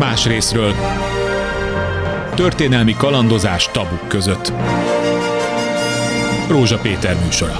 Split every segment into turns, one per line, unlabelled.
Más részről. Történelmi kalandozás tabuk között. Rózsa Péter műsora.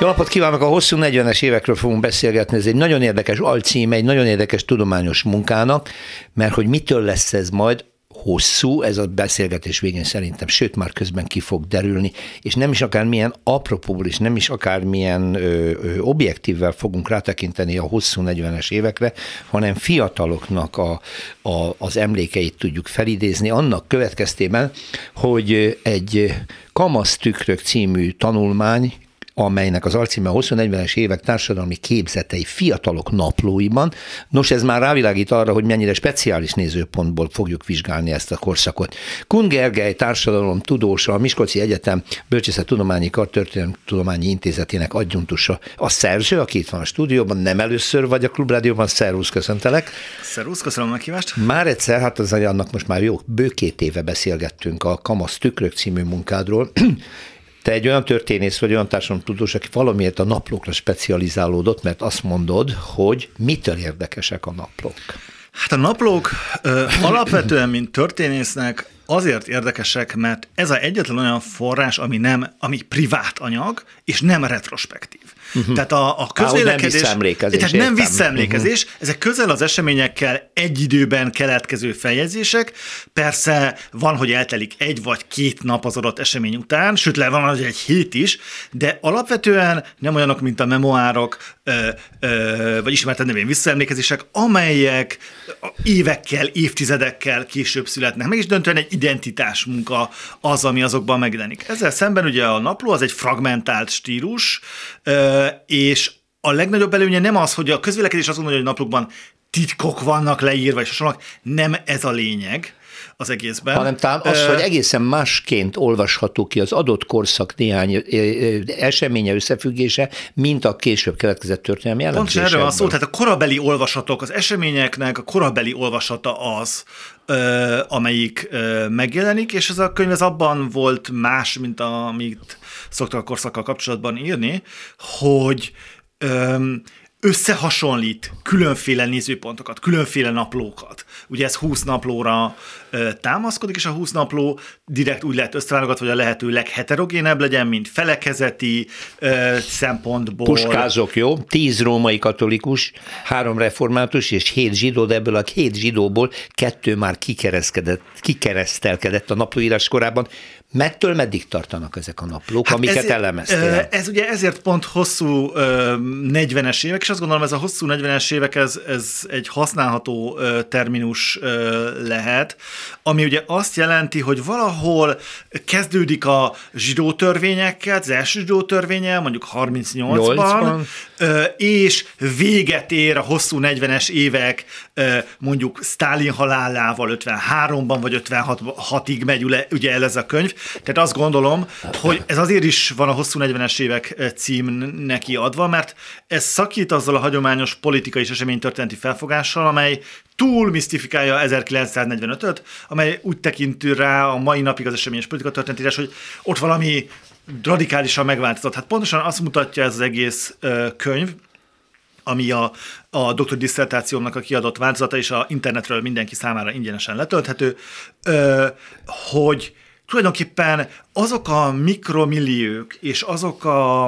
Jó napot kívánok! A hosszú 40-es évekről fogunk beszélgetni. Ez egy nagyon érdekes alcím, egy nagyon érdekes tudományos munkának, mert hogy mitől lesz ez majd, hosszú, ez a beszélgetés végén szerintem, sőt már közben ki fog derülni, és nem is akármilyen apropóból, és nem is akármilyen ö, ö, objektívvel fogunk rátekinteni a hosszú 40-es évekre, hanem fiataloknak a, a, az emlékeit tudjuk felidézni, annak következtében, hogy egy Kamasz tükrök című tanulmány amelynek az alcíme a 20-40-es évek társadalmi képzetei fiatalok naplóiban. Nos, ez már rávilágít arra, hogy mennyire speciális nézőpontból fogjuk vizsgálni ezt a korszakot. Kun Gergely társadalom tudósa, a Miskolci Egyetem Bölcsészettudományi Tudományi Intézetének adjuntusa, a szerző, aki itt van a stúdióban, nem először vagy a Klubrádióban. Szervusz, köszöntelek.
Szervusz, köszönöm a meghívást.
Már egyszer, hát az annak most már jó, bő két éve beszélgettünk a Kamasz Tükrök című munkádról, te egy olyan történész vagy olyan tudós, aki valamiért a naplókra specializálódott, mert azt mondod, hogy mitől érdekesek a naplók?
Hát a naplók ö, alapvetően, mint történésznek, azért érdekesek, mert ez az egyetlen olyan forrás, ami nem, ami privát anyag, és nem retrospektív. Uh-huh. Tehát a, a közvélekedés...
nem visszaemlékezés.
Tehát nem visszaemlékezés, uh-huh. ezek közel az eseményekkel egy időben keletkező feljegyzések. Persze van, hogy eltelik egy vagy két nap az adott esemény után, sőt le van, hogy egy hét is, de alapvetően nem olyanok, mint a memoárok, ö, ö, vagy ismerted nevén visszaemlékezések, amelyek évekkel, évtizedekkel később születnek. Meg is döntően egy identitás munka az, ami azokban megjelenik. Ezzel szemben ugye a napló az egy fragmentált stílus, és a legnagyobb előnye nem az, hogy a közvélekedés azt gondolja, hogy naplókban titkok vannak leírva, és hasonlók, nem ez a lényeg az egészben.
Hanem talán az, hogy egészen másként olvasható ki az adott korszak néhány eseménye összefüggése, mint a később keletkezett történelmi
jelentések. Pontosan erről van szó, tehát a korabeli olvasatok, az eseményeknek a korabeli olvasata az, amelyik megjelenik, és ez a könyv ez abban volt más, mint amit szoktak a korszakkal kapcsolatban írni, hogy összehasonlít különféle nézőpontokat, különféle naplókat. Ugye ez 20 naplóra ö, támaszkodik, és a 20 napló direkt úgy lehet összeválogatva, hogy a lehető legheterogénebb legyen, mint felekezeti ö, szempontból.
Puskázok, jó? Tíz római katolikus, három református és hét zsidó, de ebből a hét zsidóból kettő már kikeresztelkedett a naplóírás korában. Mettől meddig tartanak ezek a naplók, hát amiket ez, elemeztél?
Ez ugye ezért pont hosszú 40-es évek, és azt gondolom ez a hosszú 40-es évek ez, ez egy használható terminus lehet, ami ugye azt jelenti, hogy valahol kezdődik a zsidó törvényekkel, az első zsidó törvényel, mondjuk 38-ban, és véget ér a hosszú 40-es évek mondjuk Stalin halálával 53-ban vagy 56-ig megy ugye el ez a könyv, tehát azt gondolom, hogy ez azért is van a hosszú 40-es évek eh, cím neki adva, mert ez szakít azzal a hagyományos politikai és eseménytörténeti felfogással, amely túl misztifikálja 1945-öt, amely úgy tekintő rá a mai napig az eseményes politika történetírás, hogy ott valami radikálisan megváltozott. Hát pontosan azt mutatja ez az egész ö, könyv, ami a, a doktor diszertációmnak a kiadott változata, és a internetről mindenki számára ingyenesen letölthető, ö, hogy tulajdonképpen azok a mikromilliók és azok a,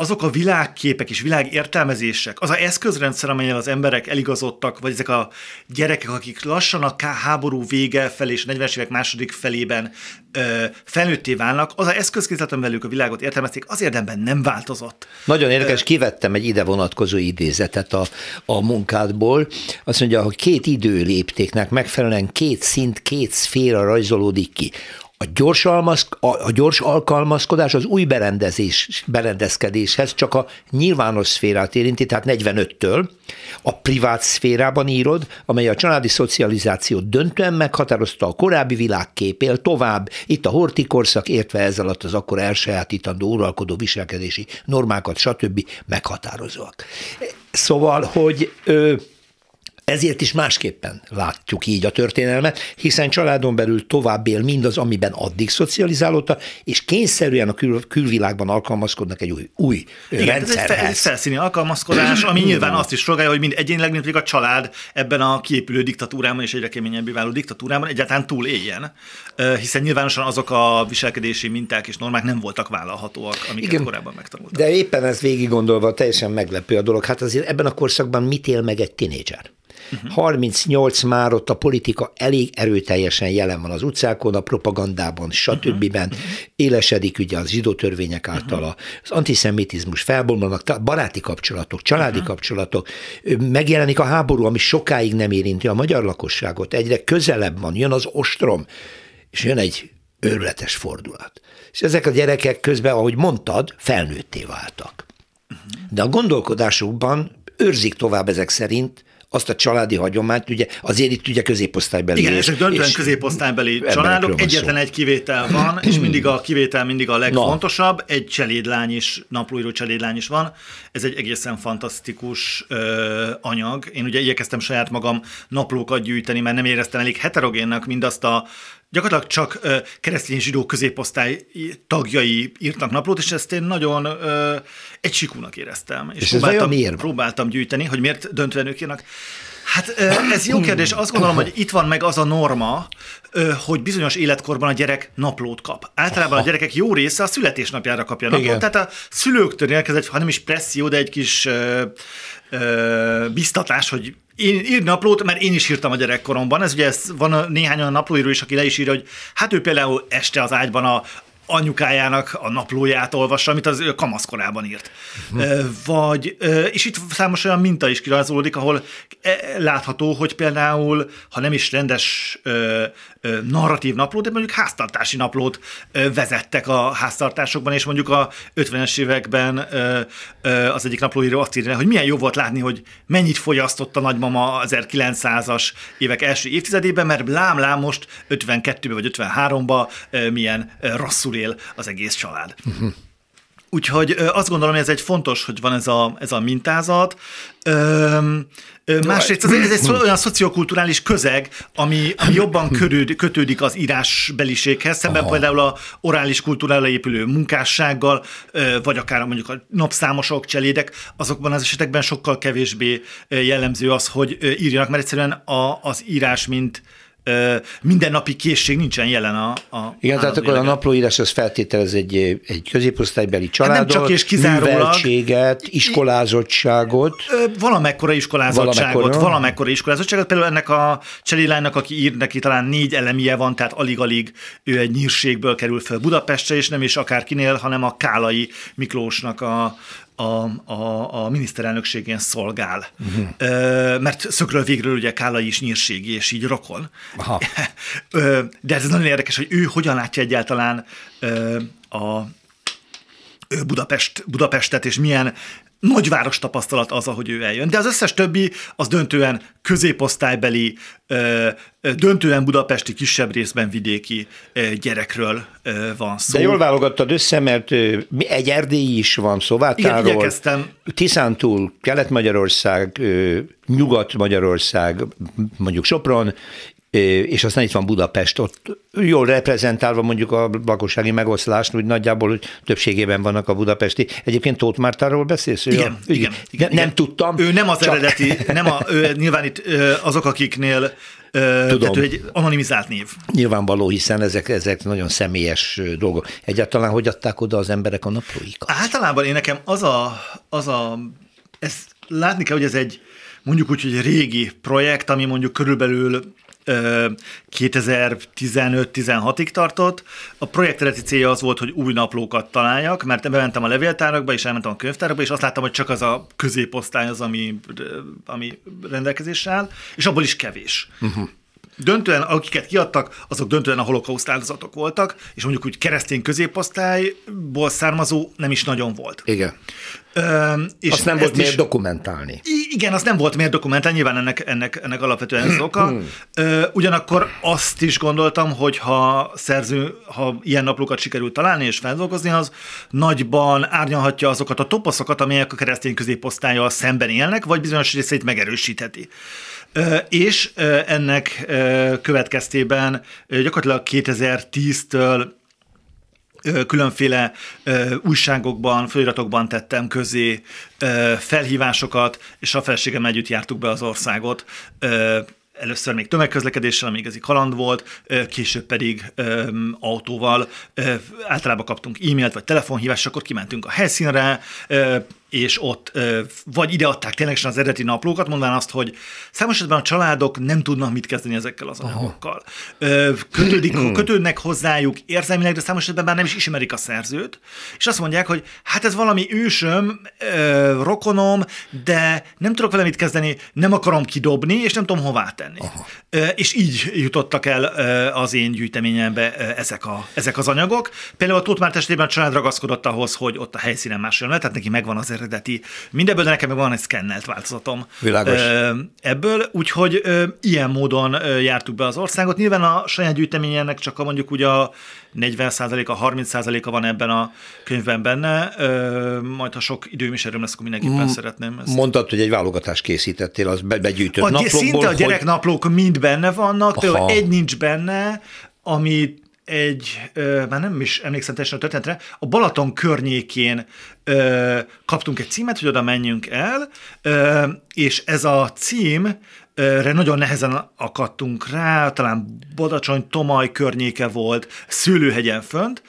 azok a világképek és világértelmezések, az a eszközrendszer, amelyen az emberek eligazodtak, vagy ezek a gyerekek, akik lassan a háború vége felé és a 40-es évek második felében ö, felnőtté válnak, az a eszközkészlet, amivel ők a világot értelmezték, az érdemben nem változott.
Nagyon érdekes, kivettem egy ide vonatkozó idézetet a, a munkádból. Azt mondja, hogy két időléptéknek megfelelően két szint, két szféra rajzolódik ki a gyors, almaz, a, a gyors alkalmazkodás az új berendezés, berendezkedéshez csak a nyilvános szférát érinti, tehát 45-től, a privát szférában írod, amely a családi szocializációt döntően meghatározta a korábbi világképél tovább, itt a horti korszak értve ezzel alatt az akkor elsajátítandó uralkodó viselkedési normákat, stb. meghatározóak. Szóval, hogy ö, Ezért is másképpen látjuk így a történelmet, hiszen családon belül tovább él mindaz, amiben addig szocializálódta, és kényszerűen a kül- külvilágban alkalmazkodnak egy új, új
Igen, ez
rendszerhez.
egy felszíni alkalmazkodás, ami nyilván azt is szolgálja, hogy mind egyénileg, pedig a család ebben a kiépülő diktatúrában és egyre keményebbé váló diktatúrában egyáltalán túl éljen. Hiszen nyilvánosan azok a viselkedési minták és normák nem voltak vállalhatóak, amiket
Igen.
korábban megtanultak.
De éppen ez végig gondolva teljesen meglepő a dolog. Hát azért ebben a korszakban mit él meg egy tinédzser? Uh-huh. 38 már ott a politika elég erőteljesen jelen van az utcákon, a propagandában, stb. Uh-huh. Élesedik ugye az zsidó törvények által uh-huh. az antiszemitizmus, felbomlanak baráti kapcsolatok, családi uh-huh. kapcsolatok, megjelenik a háború, ami sokáig nem érinti a magyar lakosságot, egyre közelebb van, jön az ostrom, és jön egy őrületes fordulat. És ezek a gyerekek közben, ahogy mondtad, felnőtté váltak. De a gondolkodásukban őrzik tovább ezek szerint azt a családi hagyományt, ugye azért itt ugye középosztálybeli.
Igen, ezek döntően középosztálybeli családok.
szó.
Egyetlen egy kivétel van, és mindig a kivétel mindig a legfontosabb. Egy cselédlány is, naplóíró cselédlány is van. Ez egy egészen fantasztikus ö, anyag. Én ugye igyekeztem saját magam naplókat gyűjteni, mert nem éreztem elég heterogénnek mindazt a gyakorlatilag csak keresztény zsidó középosztály tagjai írtak naplót, és ezt én nagyon ö, egysikúnak éreztem.
És ez vajon miért
próbáltam gyűjteni, hogy miért döntően ők írnak. Hát ez jó kérdés. Azt gondolom, hogy itt van meg az a norma, hogy bizonyos életkorban a gyerek naplót kap. Általában a gyerekek jó része a születésnapjára kapja naplót.
Igen.
Tehát a szülőktől érkez egy, ha nem is presszió, de egy kis ö, ö, biztatás, hogy én ír naplót, mert én is írtam a gyerekkoromban. Ez ugye ez, van néhány olyan naplóíró is, aki le is írja, hogy hát ő például este az ágyban a anyukájának a naplóját olvassa, amit az kamaszkorában írt. Ö, Vagy, és itt számos olyan minta is kirajzolódik, ahol e, látható, hogy például, ha nem is rendes narratív naplót, de mondjuk háztartási naplót vezettek a háztartásokban, és mondjuk a 50-es években az egyik naplóíró azt írja, hogy milyen jó volt látni, hogy mennyit fogyasztott a nagymama 1900-as évek első évtizedében, mert lám-lám most 52-ben vagy 53-ba ö, milyen ö, rosszul él az egész család. Úgyhogy ö, azt gondolom, hogy ez egy fontos, hogy van ez a, ez a mintázat. Ö, ö, másrészt ez, ez egy olyan szociokulturális közeg, ami, ami jobban körőd, kötődik az írásbeliséghez, szemben
Aha.
például a orális kultúrára épülő munkássággal, vagy akár mondjuk a napszámosok, cselédek, azokban az esetekben sokkal kevésbé jellemző az, hogy írjanak, mert egyszerűen a, az írás, mint mindennapi készség nincsen jelen a, a
Igen, tehát akkor a
állandó
naplóírás az feltételez egy, egy középosztálybeli családot,
Hát csak és kizárólag-
műveltséget, iskolázottságot.
Valamekkora iskolázottságot,
Valamekkora.
valamekkora iskolázottságot. Például ennek a cselilánynak, aki ír, neki talán négy elemie van, tehát alig-alig ő egy nyírségből kerül fel Budapestre, és nem is akárkinél, hanem a Kálai Miklósnak a, a, a, a miniszterelnökségén szolgál. Uh-huh. Ö, mert szökről végről ugye Kálai is nyírségi, és így rokon.
Aha.
Ö, De ez nagyon érdekes, hogy ő hogyan látja egyáltalán ö, a Budapest, Budapestet, és milyen nagyváros tapasztalat az, ahogy ő eljön. De az összes többi, az döntően középosztálybeli, döntően budapesti, kisebb részben vidéki gyerekről van szó.
De jól válogattad össze, mert egy erdélyi is van
Igen,
Szovátáról,
igyekeztem.
Tiszántúl, Kelet-Magyarország, Nyugat-Magyarország, mondjuk Sopron, és aztán itt van Budapest, ott jól reprezentálva mondjuk a lakossági megoszlást, úgy nagyjából hogy többségében vannak a budapesti. Egyébként Tóth Mártáról beszélsz? Ő
Igen,
a-
igen,
Ne-
igen,
Nem
igen.
tudtam.
Ő nem az
csak-
eredeti, nem a, ő, nyilván itt azok, akiknél
Tudom.
tehát ő egy anonimizált név.
Nyilvánvaló, hiszen ezek, ezek nagyon személyes dolgok. Egyáltalán hogy adták oda az emberek a naplóikat?
Általában én nekem az a, az a ez látni kell, hogy ez egy mondjuk úgy, hogy egy régi projekt, ami mondjuk körülbelül 2015-16-ig tartott. A projekt eredeti célja az volt, hogy új naplókat találjak, mert bementem a levéltárakba, és elmentem a könyvtárakba, és azt láttam, hogy csak az a középosztály az, ami, ami rendelkezésre áll, és abból is kevés. Uh-huh. Döntően, akiket kiadtak, azok döntően a holokauszt áldozatok voltak, és mondjuk úgy keresztény középosztályból származó nem is nagyon volt.
Igen.
Ö, és
Azt nem volt miért
is-
dokumentálni.
Igen, az nem volt miért dokumentálni, nyilván ennek, ennek, ennek alapvetően ez oka. Ö, ugyanakkor azt is gondoltam, hogy ha szerző, ha ilyen naplókat sikerült találni és feldolgozni, az nagyban árnyalhatja azokat a toposzokat, amelyek a keresztény középosztályjal szemben élnek, vagy bizonyos részét megerősítheti. És ennek következtében gyakorlatilag 2010-től különféle újságokban, feliratokban tettem közé felhívásokat, és a felségem együtt jártuk be az országot először még tömegközlekedéssel, ami igazi kaland volt, később pedig autóval. Általában kaptunk e-mailt vagy telefonhívást, akkor kimentünk a helyszínre, és ott vagy ideadták ténylegesen az eredeti naplókat, mondván azt, hogy számos esetben a családok nem tudnak mit kezdeni ezekkel az anyagokkal. Kötődik, kötődnek hozzájuk érzelmileg, de számos esetben már nem is ismerik a szerzőt, és azt mondják, hogy hát ez valami ősöm, rokonom, de nem tudok vele mit kezdeni, nem akarom kidobni, és nem tudom hová tenni. Aha. És így jutottak el az én gyűjteményembe ezek, a, ezek az anyagok. Például a Tóth Márta esetében a család ragaszkodott ahhoz, hogy ott a helyszínen másoljon le, tehát neki megvan az eredeti. Mindebből, de nekem meg van egy szkennelt változatom.
Világos.
Ebből, úgyhogy ilyen módon jártuk be az országot. Nyilván a saját gyűjteményének csak a mondjuk ugye a 40%-a, 30%-a van ebben a könyvben benne, majd ha sok időm is erőm lesz, akkor mindenképpen mm, szeretném
ezt. Mondtad, hogy egy válogatást készítettél, az be, begyűjtött
a, naplókból. Szinte a gyereknaplók hogy... mind benne vannak, például egy nincs benne, ami egy, már nem is emlékszem teljesen a történetre, a Balaton környékén kaptunk egy címet, hogy oda menjünk el, és ez a cím re nagyon nehezen akadtunk rá, talán Bodacsony, Tomaj környéke volt, Szőlőhegyen fönt,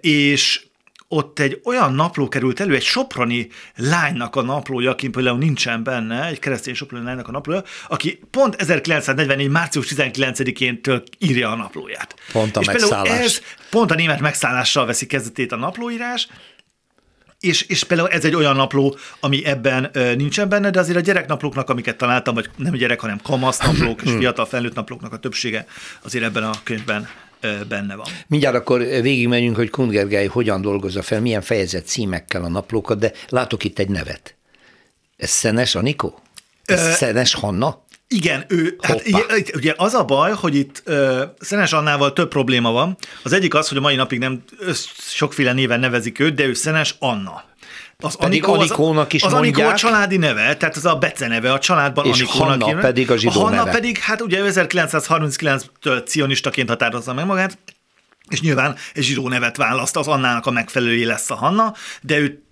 és ott egy olyan napló került elő, egy soproni lánynak a naplója, aki például nincsen benne, egy keresztény soproni lánynak a naplója, aki pont 1944. március 19-én írja a naplóját.
Pont a
és
megszállás. Ez
pont a német megszállással veszi kezdetét a naplóírás, és, és például ez egy olyan napló, ami ebben ö, nincsen benne, de azért a gyereknaplóknak, amiket találtam, vagy nem gyerek, hanem kamasz naplók és fiatal felnőtt naplóknak a többsége azért ebben a könyvben benne van.
Mindjárt akkor végigmenjünk, hogy Kun Gergely hogyan dolgozza fel, milyen fejezet címekkel a naplókat, de látok itt egy nevet. Ez Szenes Anikó? Ez Ö... Szenes Hanna?
Igen, ő, hát ugye az a baj, hogy itt uh, Szenes Annával több probléma van. Az egyik az, hogy a mai napig nem sokféle néven nevezik őt, de ő Szenes Anna.
Az pedig Anikó, Anikónak is
az,
mondják.
Anikó a családi neve, tehát az a Bece neve a családban
és
Anikónak.
Hanna pedig a zsidó
a Hanna
neve.
pedig, hát ugye 1939-től cionistaként határozza meg magát, és nyilván egy zsidó nevet választ, az Annának a megfelelője lesz a Hanna, de ő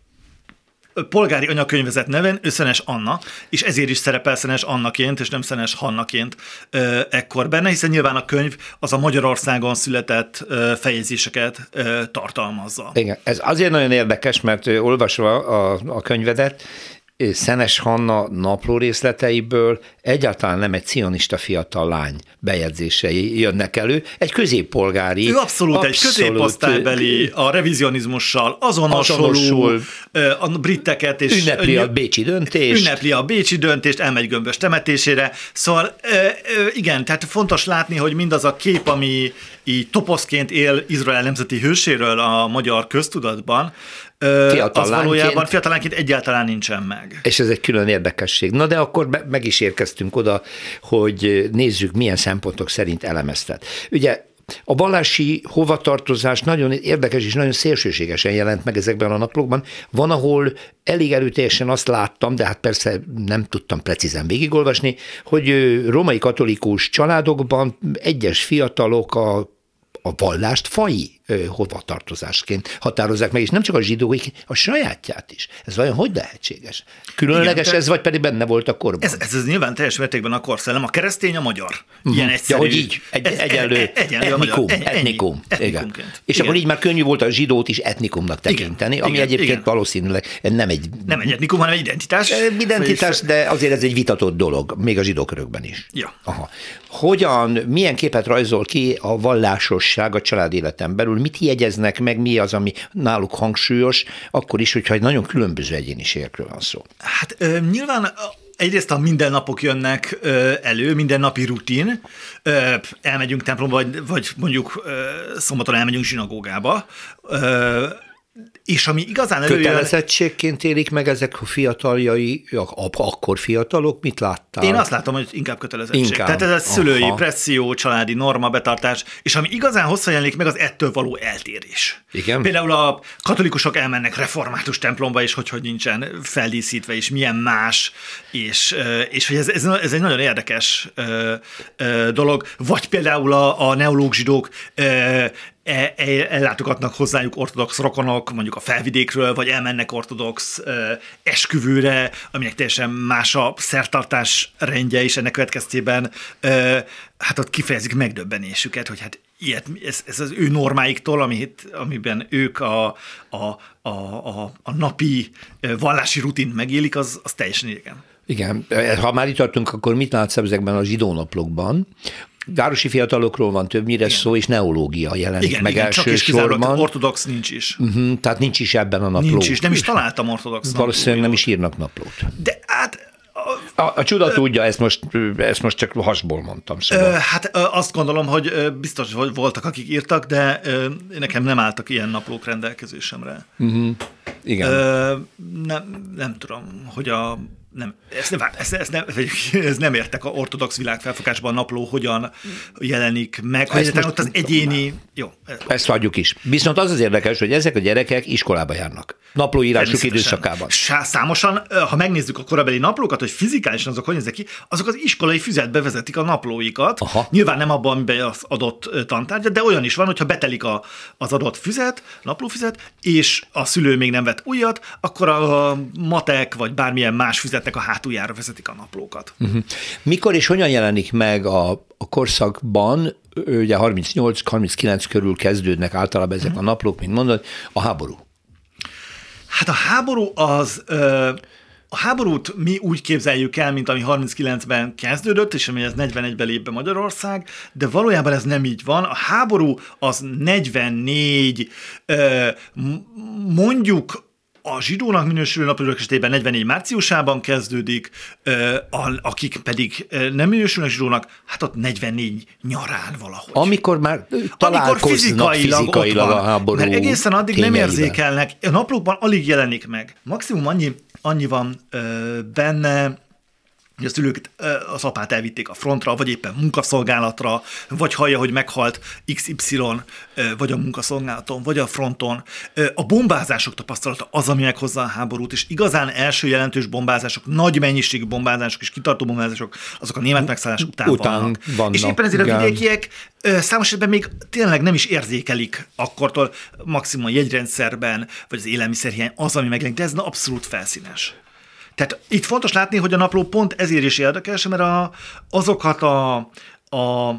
polgári anyakönyvezet neven, ő Szenes Anna, és ezért is szerepel Szenes Annaként, és nem Szenes Hannaként ö, ekkor benne, hiszen nyilván a könyv az a Magyarországon született ö, fejezéseket ö, tartalmazza.
Igen, ez azért nagyon érdekes, mert olvasva a, a könyvedet, Szenes Hanna napló részleteiből egyáltalán nem egy cionista fiatal lány bejegyzései jönnek elő, egy középpolgári.
Ő abszolút, abszolút egy középosztálybeli, a revizionizmussal azonosuló, azonosul, a briteket, és
ünnepli a bécsi döntést.
Ünnepli a bécsi döntést, elmegy gömbös temetésére. Szóval igen, tehát fontos látni, hogy mindaz a kép, ami így toposzként él Izrael nemzeti hőséről a magyar köztudatban, Fiatal az valójában fiatalánként egyáltalán nincsen meg.
És ez egy külön érdekesség. Na de akkor be, meg is érkeztünk oda, hogy nézzük, milyen szempontok szerint elemeztet. Ugye a vallási hovatartozás nagyon érdekes és nagyon szélsőségesen jelent meg ezekben a naplókban. Van, ahol elég erőteljesen azt láttam, de hát persze nem tudtam precízen végigolvasni, hogy római katolikus családokban egyes fiatalok a a vallást fai hovatartozásként határozzák meg, és nem csak a zsidóik, a sajátját is. Ez vajon hogy lehetséges? Különleges Igen, ez, vagy pedig benne volt a korban?
Ez, ez, ez nyilván teljes mértékben a korszellem. A keresztény a magyar. Uh-huh. Ilyen egyszerű.
Ja, hogy így, egy, ez, egyenlő, e- egyenlő etnikum. Magyar, etnikum. Igen. És igen. akkor így már könnyű volt a zsidót is etnikumnak tekinteni, igen. ami igen. egyébként igen. valószínűleg nem egy...
Nem egy etnikum, hanem egy identitás.
Identitás, de azért ez egy vitatott dolog, még a zsidó körökben is.
Ja.
Aha. Hogyan, milyen képet rajzol ki a vallásosság a család életen belül, mit jegyeznek meg, mi az, ami náluk hangsúlyos, akkor is, hogyha egy nagyon különböző egyéniségekről van szó.
Hát ö, nyilván egyrészt a mindennapok jönnek elő, mindennapi rutin. Elmegyünk templomba, vagy, vagy mondjuk szombaton elmegyünk zsinagógába. És ami igazán előjön...
Kötelezettségként élik meg ezek a fiataljai, ak- akkor fiatalok, mit láttál?
Én azt látom, hogy inkább kötelezettség.
Inkább.
Tehát ez a szülői
Aha.
presszió, családi norma betartás, és ami igazán hosszan jelenik meg, az ettől való eltérés.
Igen.
Például a katolikusok elmennek református templomba, és hogy, hogy nincsen feldíszítve, és milyen más, és, és hogy ez, ez, ez egy nagyon érdekes dolog. Vagy például a, a neológ zsidók ellátogatnak hozzájuk ortodox rokonok, mondjuk a felvidékről, vagy elmennek ortodox ö, esküvőre, aminek teljesen más a szertartás rendje, és ennek következtében hát ott kifejezik megdöbbenésüket, hogy hát ilyet, ez, ez az ő normáiktól, amit, amiben ők a, a, a, a, a napi vallási rutint megélik, az, az teljesen idegen.
Igen, ha már itt tartunk, akkor mit látsz ezekben a zsidónaplokban? Városi fiatalokról van többnyire igen. szó, és neológia jelenik
Igen,
meg
igen csak és kizárólag
elsősorban.
ortodox nincs is.
Uh-huh, tehát nincs is ebben a napló.
Nincs is, nem is találtam ortodox
Valószínűleg nem is írnak naplót.
De hát a-
A, csuda tudja, ezt most, ezt most csak hasból mondtam. Szóval.
Hát azt gondolom, hogy biztos hogy voltak, akik írtak, de nekem nem álltak ilyen naplók rendelkezésemre.
Igen.
Ö, nem, nem tudom, hogy a nem, ezt nem, ezt, ezt nem, ez nem értek a ortodox világfelfogásban a napló hogyan jelenik meg, hogy ott az egyéni... Jó,
Ezt hagyjuk is. Viszont az az érdekes, hogy ezek a gyerekek iskolába járnak. Naplóírásuk időszakában.
Számosan, ha megnézzük a korabeli naplókat, hogy fizikálisan azok hogy néznek ki, azok az iskolai füzetbe vezetik a naplóikat.
Aha.
Nyilván nem abban, amiben az adott tantárgyat, de olyan is van, hogyha betelik a, az adott füzet, naplófüzet, és a szülő még nem vett újat, akkor a matek vagy bármilyen más füzetnek a hátuljára vezetik a naplókat.
Mikor és hogyan jelenik meg a, a korszakban, ugye 38-39 körül kezdődnek általában ezek a naplók, mint mondod, a háború.
Hát a háború az... Ö, a háborút mi úgy képzeljük el, mint ami 39-ben kezdődött, és ami ez 41-ben lép be Magyarország, de valójában ez nem így van. A háború az 44, ö, m- mondjuk a zsidónak minősülő napörök esetében 44 márciusában kezdődik, akik pedig nem minősülnek zsidónak, hát ott 44 nyarán valahogy.
Amikor már
Amikor fizikailag,
fizikailag,
ott van,
a háború
Mert egészen addig nem
tényeivel.
érzékelnek, a naplókban alig jelenik meg. Maximum annyi, annyi van ö, benne, hogy a szülők ö, az apát elvitték a frontra, vagy éppen munkaszolgálatra, vagy hallja, hogy meghalt XY, vagy a munkaszolgálaton, vagy a fronton. A bombázások tapasztalata az, ami meghozza a háborút, és igazán első jelentős bombázások, nagy mennyiségű bombázások és kitartó bombázások, azok a német megszállás után,
Után
vannak.
vannak,
És éppen ezért a
igen.
vidékiek ö, számos esetben még tényleg nem is érzékelik akkortól maximum a jegyrendszerben, vagy az élelmiszerhiány az, ami megjelenik, de ez abszolút felszínes. Tehát itt fontos látni, hogy a napló pont ezért is érdekes, mert a, azokat a, a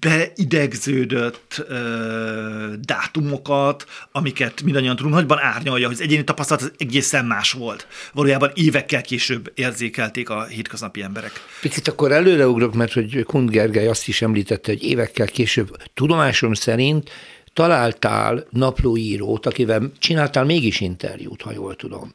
beidegződött ö, dátumokat, amiket mindannyian tudunk, nagyban árnyalja, hogy az egyéni tapasztalat az egészen más volt. Valójában évekkel később érzékelték a hétköznapi emberek.
Picit akkor előreugrok, mert hogy Kund Gergely azt is említette, hogy évekkel később tudomásom szerint találtál naplóírót, akivel csináltál mégis interjút, ha jól tudom,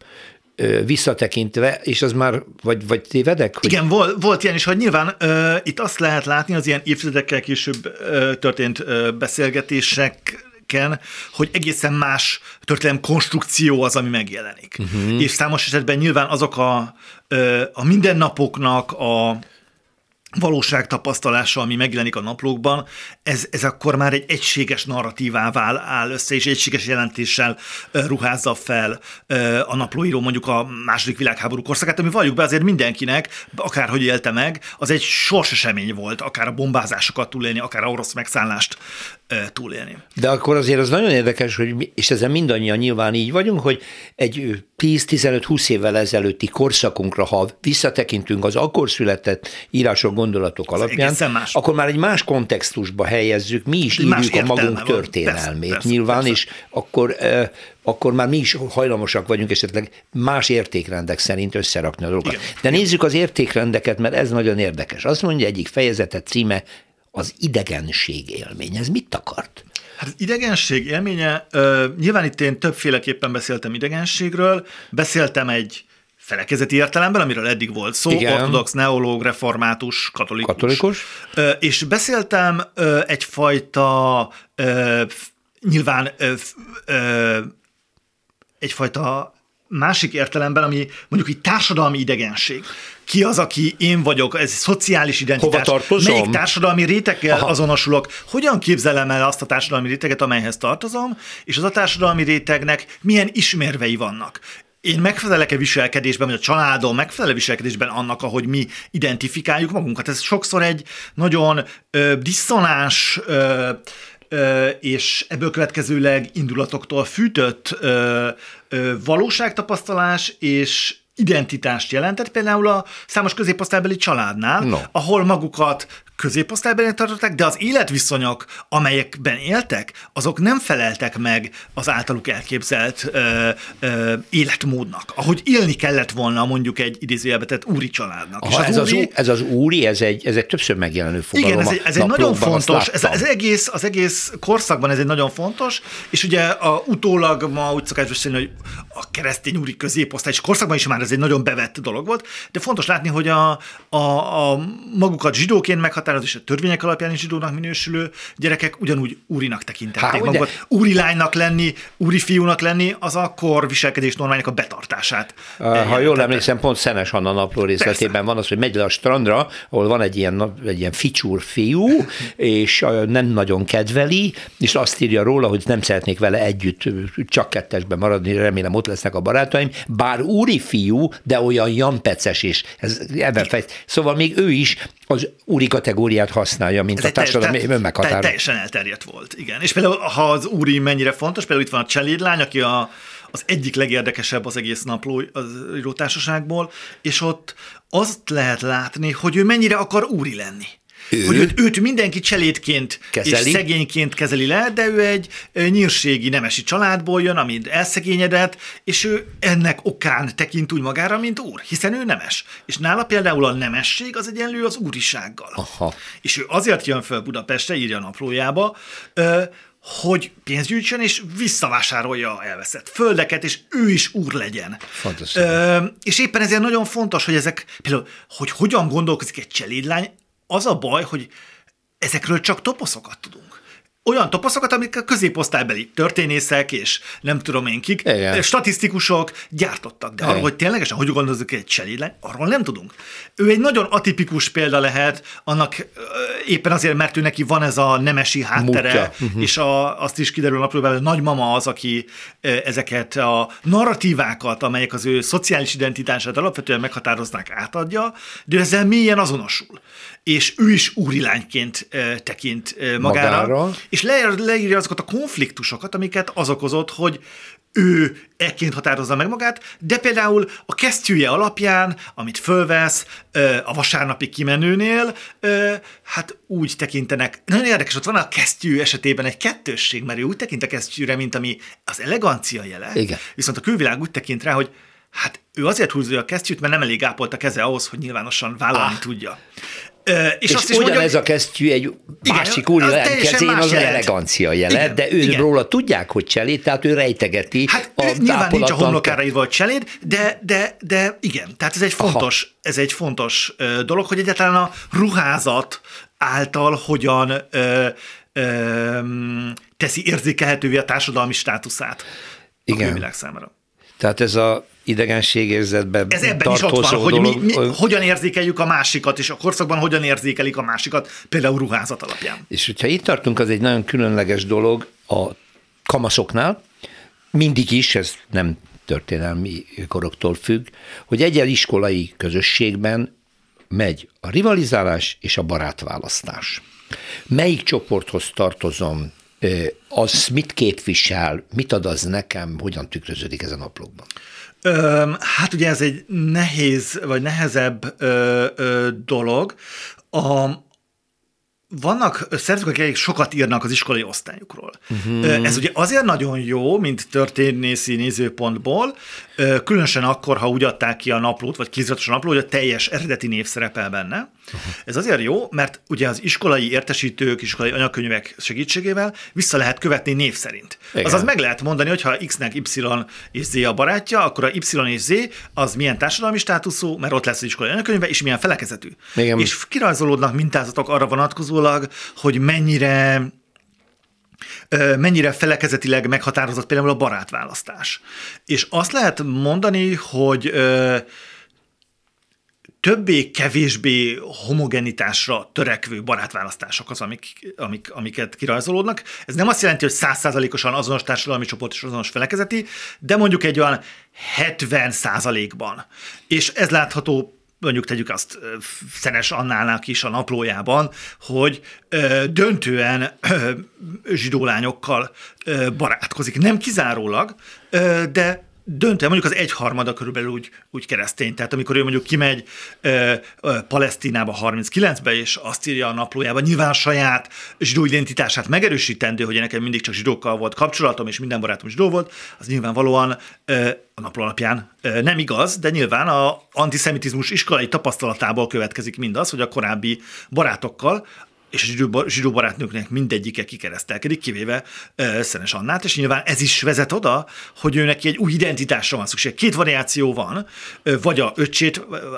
visszatekintve, és az már, vagy, vagy tévedek? Hogy
Igen, volt, volt ilyen is, hogy nyilván ö, itt azt lehet látni az ilyen évtizedekkel később ö, történt ö, beszélgetéseken, hogy egészen más történelem konstrukció az, ami megjelenik. Uh-huh. És számos esetben nyilván azok a, a mindennapoknak a valóság tapasztalása, ami megjelenik a naplókban, ez, ez akkor már egy egységes narratívává áll össze, és egységes jelentéssel ruházza fel a naplóíró mondjuk a második világháború korszakát, ami valljuk be azért mindenkinek, akárhogy élte meg, az egy sorsesemény volt, akár a bombázásokat túlélni, akár a orosz megszállást túlélni.
De akkor azért az nagyon érdekes, hogy mi, és ezen mindannyian nyilván így vagyunk, hogy egy ö, 10-15-20 évvel ezelőtti korszakunkra, ha visszatekintünk az akkor született írások, gondolatok alapján,
más.
akkor már egy más kontextusba helyezzük, mi is
Más
írjuk a
értelme
magunk
van.
történelmét
Persze,
nyilván,
persze.
és akkor, akkor már mi is hajlamosak vagyunk esetleg más értékrendek szerint összerakni a dolgokat.
Igen.
De nézzük az értékrendeket, mert ez nagyon érdekes. Azt mondja egyik fejezetet címe, az idegenség élmény. Ez mit akart?
Hát az idegenség élménye, ö, nyilván itt én többféleképpen beszéltem idegenségről, beszéltem egy felekezeti értelemben, amiről eddig volt szó,
Igen.
ortodox, neológ, református, katolikus.
Katolikus.
Ö, és beszéltem ö, egyfajta ö, nyilván ö, ö, egyfajta másik értelemben, ami mondjuk egy társadalmi idegenség. Ki az, aki én vagyok, ez szociális identitás.
Hova tartozom?
Melyik társadalmi réteggel
Aha.
azonosulok? Hogyan képzelem el azt a társadalmi réteget, amelyhez tartozom, és az a társadalmi rétegnek milyen ismérvei vannak? Én megfelelek-e viselkedésben, vagy a családom megfelel viselkedésben annak, ahogy mi identifikáljuk magunkat? Ez sokszor egy nagyon ö, diszonáns ö, ö, és ebből következőleg indulatoktól fűtött ö, ö, valóságtapasztalás és identitást jelentett, például a számos középosztálybeli családnál,
No.
ahol magukat középosztálybeli tartották, de az életviszonyok, amelyekben éltek, azok nem feleltek meg az általuk elképzelt ö, ö, életmódnak, ahogy élni kellett volna mondjuk egy idézőjelbe tett úri családnak.
Aha, ez, az, ú- ez az úri, ez egy, ez egy többször megjelenő fogalom.
igen, ez egy, ez egy nagyon fontos, ez, ez egész, az egész korszakban ez egy nagyon fontos, és ugye a, utólag ma úgy szokás beszélni, hogy a keresztény úri középosztály, és korszakban is már ez egy nagyon bevett dolog volt, de fontos látni, hogy a, a, a magukat zsidóként meghatározott, és a törvények alapján is zsidónak minősülő gyerekek ugyanúgy úrinak tekintették
Há, ugye?
magukat. Úri lánynak lenni, úri fiúnak lenni, az akkor viselkedés normájának a betartását.
Ha jól emlékszem, pont Szenes Anna napló részletében van az, hogy megy le a strandra, ahol van egy ilyen, egy ilyen ficsúr fiú, és nem nagyon kedveli, és azt írja róla, hogy nem szeretnék vele együtt csak kettesben maradni, remélem ott lesznek a barátaim, bár úri fiú, de olyan jampeces is. Ez ebben fejt. Szóval még ő is az úri kategóriát használja, mint
Ez
a társadalmi
te- te-
önmeghatározó.
Teljesen elterjedt volt, igen. És például, ha az úri mennyire fontos, például itt van a cselédlány, aki a, az egyik legérdekesebb az egész napló az írótársaságból, és ott azt lehet látni, hogy ő mennyire akar úri lenni. Hogy őt, őt mindenki cselédként
Kezeli?
és szegényként kezeli le, de ő egy nyírségi nemesi családból jön, ami elszegényedett, és ő ennek okán tekint úgy magára, mint úr, hiszen ő nemes. És nála például a nemesség az egyenlő az úrisággal.
Aha.
És ő azért jön föl Budapestre, írja a naplójába, hogy pénzt gyűjtsön, és visszavásárolja elveszett földeket, és ő is úr legyen.
Fantasztikus.
Ö, és éppen ezért nagyon fontos, hogy ezek, például, hogy hogyan gondolkozik egy cselédlány, az a baj, hogy ezekről csak toposzokat tudunk. Olyan toposzokat, amik a középosztálybeli történészek és nem tudom én kik,
Igen.
statisztikusok gyártottak. De arról, hogy ténylegesen hogy gondolkozik egy cselédlány, arról nem tudunk. Ő egy nagyon atipikus példa lehet, annak ö, éppen azért, mert ő neki van ez a nemesi háttere,
Múltja.
uh-huh. és a, azt is kiderül naplóban, hogy a nagymama az, aki ö, ezeket a narratívákat, amelyek az ő szociális identitását alapvetően meghatároznák, átadja, de ezzel mélyen azonosul. És ő is úrilányként tekint magára,
Magára.
és leír, leírja azokat a konfliktusokat, amiket az okozott, hogy ő ekként határozza meg magát, de például a kesztyűje alapján, amit fölvesz a vasárnapi kimenőnél, hát úgy tekintenek. Nagyon érdekes, ott van a kesztyű esetében egy kettősség, mert ő úgy tekint a kesztyűre, mint ami az elegancia jele.
Igen.
Viszont a külvilág úgy tekint rá, hogy hát ő azért húzza a kesztyűt, mert nem elég ápolt a keze ahhoz, hogy nyilvánosan vállalni
Ah.
tudja. És,
És,
azt is mondja,
ugyanez a kesztyű egy másik úri
az
kezén
más
az
jelent.
elegancia jele,
Igen,
de ő róla tudják, hogy cselét, tehát ő rejtegeti
Hát
a
nyilván nincs a homlokára írva, hogy cseléd, de, de, de igen, tehát ez egy fontos, ez egy fontos dolog, hogy egyáltalán a ruházat által hogyan ö, ö, teszi érzékelhetővé a társadalmi státuszát
Igen.
a külvilág számára.
Tehát ez a idegenségérzetben
Ez ebben is ott van, hogy mi, mi,
hogy-
hogyan érzékeljük a másikat, és a korszakban hogyan érzékelik a másikat, például ruházat alapján.
És hogyha itt tartunk, az egy nagyon különleges dolog a kamaszoknál, mindig is, ez nem történelmi koroktól függ, hogy egy iskolai közösségben megy a rivalizálás és a barátválasztás. Melyik csoporthoz tartozom, az mit képvisel, mit ad az nekem, hogyan tükröződik ez a naplókban?
Öm, hát ugye ez egy nehéz, vagy nehezebb ö, ö, dolog. A, vannak szerzők, akik sokat írnak az iskolai osztályukról. Uh-huh. Ez ugye azért nagyon jó, mint történészi nézőpontból, különösen akkor, ha úgy adták ki a naplót, vagy kéziratos a napló, hogy a teljes eredeti név szerepel benne. Ez azért jó, mert ugye az iskolai értesítők, iskolai anyakönyvek segítségével vissza lehet követni név szerint.
Igen.
Azaz meg lehet mondani, hogy ha X-nek Y és Z a barátja, akkor a Y és Z az milyen társadalmi státuszú, mert ott lesz az iskolai anyakönyve, és milyen felekezetű.
Igen.
És kirajzolódnak mintázatok arra vonatkozólag, hogy mennyire mennyire felekezetileg meghatározott például a barátválasztás. És azt lehet mondani, hogy többé-kevésbé homogenitásra törekvő barátválasztások az, amik, amik, amiket kirajzolódnak. Ez nem azt jelenti, hogy százszázalékosan azonos társadalmi csoport és azonos felekezeti, de mondjuk egy olyan 70 százalékban. És ez látható mondjuk tegyük azt Szenes Annának is a naplójában, hogy döntően zsidó lányokkal barátkozik. Nem kizárólag, de döntően mondjuk az egyharmada körülbelül úgy, úgy keresztény. Tehát amikor ő mondjuk kimegy ö, ö, Palesztinába 39-be, és azt írja a naplójában, nyilván a saját zsidó identitását megerősítendő, hogy nekem mindig csak zsidókkal volt kapcsolatom, és minden barátom zsidó volt, az nyilvánvalóan ö, a napló alapján ö, nem igaz, de nyilván a antiszemitizmus iskolai tapasztalatából következik mindaz, hogy a korábbi barátokkal és a zsidó, zsidó barátnőknek mindegyike kikeresztelkedik, kivéve uh, Szenes Annát, és nyilván ez is vezet oda, hogy ő neki egy új identitásra van szükség. Két variáció van, uh, vagy a öcsét,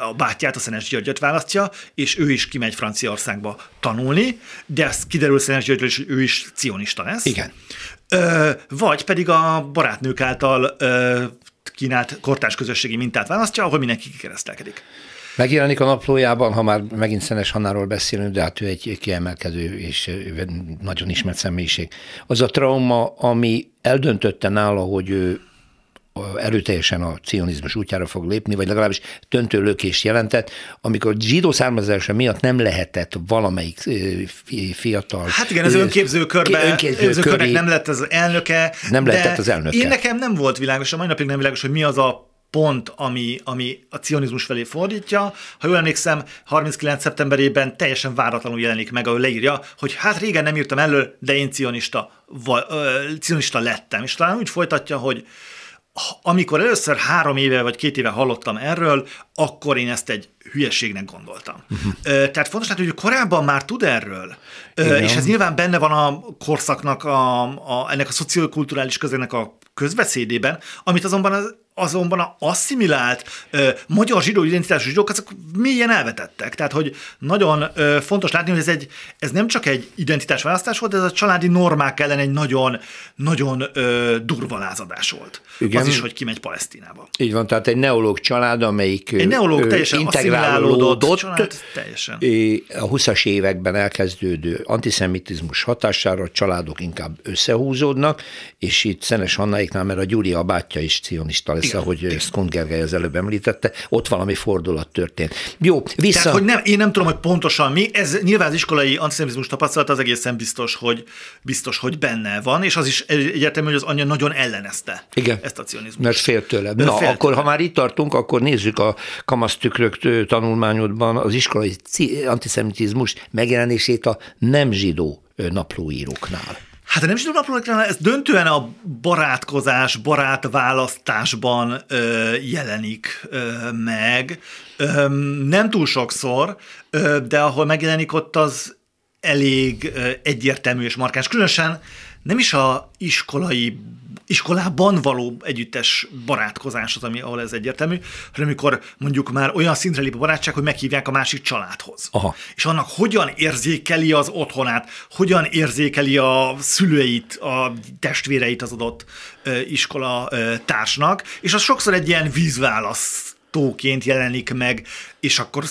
a bátyját, a Szenes Györgyöt választja, és ő is kimegy Franciaországba tanulni, de ez kiderül Szenes Györgyről is, hogy ő is cionista lesz.
Igen.
Vagy pedig a barátnők által kínált kortárs közösségi mintát választja, ahol mindenki kikeresztelkedik.
Megjelenik a naplójában, ha már megint Szenes Hannáról beszélünk, de hát ő egy kiemelkedő és nagyon ismert személyiség. Az a trauma, ami eldöntötte nála, hogy ő erőteljesen a cionizmus útjára fog lépni, vagy legalábbis döntő lökést jelentett, amikor zsidó származása miatt nem lehetett valamelyik fiatal...
Hát igen, az önképző körbe, önképző körnek nem lett az elnöke.
Nem lehetett az elnöke.
Én nekem nem volt világos, a mai napig nem világos, hogy mi az a pont, ami, ami a cionizmus felé fordítja. Ha jól emlékszem, 39. szeptemberében teljesen váratlanul jelenik meg, ahol leírja, hogy hát régen nem írtam elő, de én cionista, va, ö, cionista lettem. És talán úgy folytatja, hogy amikor először három éve vagy két éve hallottam erről, akkor én ezt egy hülyeségnek gondoltam. Uh-huh. Tehát fontos látni, hogy korábban már tud erről, Igen. és ez nyilván benne van a korszaknak, a, a, ennek a szociokulturális közegnek a közbeszédében, amit azonban az azonban a asszimilált ö, magyar zsidó identitású zsidók azok mélyen elvetettek. Tehát, hogy nagyon ö, fontos látni, hogy ez, egy, ez nem csak egy identitásválasztás volt, ez a családi normák ellen egy nagyon, nagyon ö, durva lázadás volt. Igen. Az is, hogy kimegy Palesztinába.
Így van, tehát egy neológ család, amelyik
egy neológ teljesen integrálódott család, teljesen.
a 20-as években elkezdődő antiszemitizmus hatására a családok inkább összehúzódnak, és itt Szenes Hannáiknál, mert a Gyuri a bátyja is cionista lesz, igen, ahogy igen. Skund Gergely az előbb említette, ott valami fordulat történt. Jó, vissza.
Tehát, hogy nem, én nem tudom, hogy pontosan mi, ez nyilván az iskolai antiszemitizmus tapasztalat az egészen biztos, hogy biztos, hogy benne van, és az is egyértelmű, hogy az anyja nagyon ellenezte
igen,
ezt a cionizmust.
Mert fél tőle. Na, fél akkor, tőle. ha már itt tartunk, akkor nézzük a kamasztükrök tanulmányodban az iskolai antiszemitizmus megjelenését a nem zsidó naplóíróknál.
Hát nem is tudom naplóknál, ez döntően a barátkozás, barátválasztásban ö, jelenik ö, meg. Ö, nem túl sokszor, ö, de ahol megjelenik ott az elég ö, egyértelmű és markáns. Különösen nem is a iskolai iskolában való együttes barátkozás az, ami, ahol ez egyértelmű, hanem amikor mondjuk már olyan szintre lép a barátság, hogy meghívják a másik családhoz.
Aha.
És annak hogyan érzékeli az otthonát, hogyan érzékeli a szüleit, a testvéreit az adott ö, iskola ö, társnak, és az sokszor egy ilyen vízválasz tóként jelenik meg, és akkor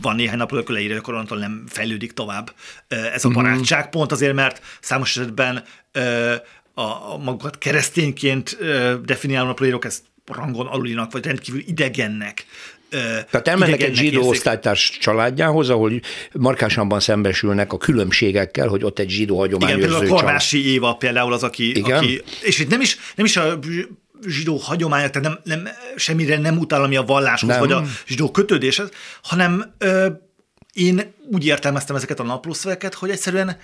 van néhány nap hogy leírja, akkor nem fejlődik tovább ez a mhm. barátság, pont azért, mert számos esetben a, a magukat keresztényként definiáló naplóírók ezt rangon alulinak, vagy rendkívül idegennek
tehát elmennek egy zsidó osztálytárs családjához, ahol markásanban szembesülnek a különbségekkel, hogy ott egy zsidó hagyományos
Igen, például a Kornási Éva például az, aki, Igen? aki és itt nem is, nem is a zsidó hagyományok, tehát nem, nem, semmire nem utal, ami a valláshoz, nem. vagy a zsidó kötődéshez, hanem ö, én úgy értelmeztem ezeket a naplószöveket, hogy egyszerűen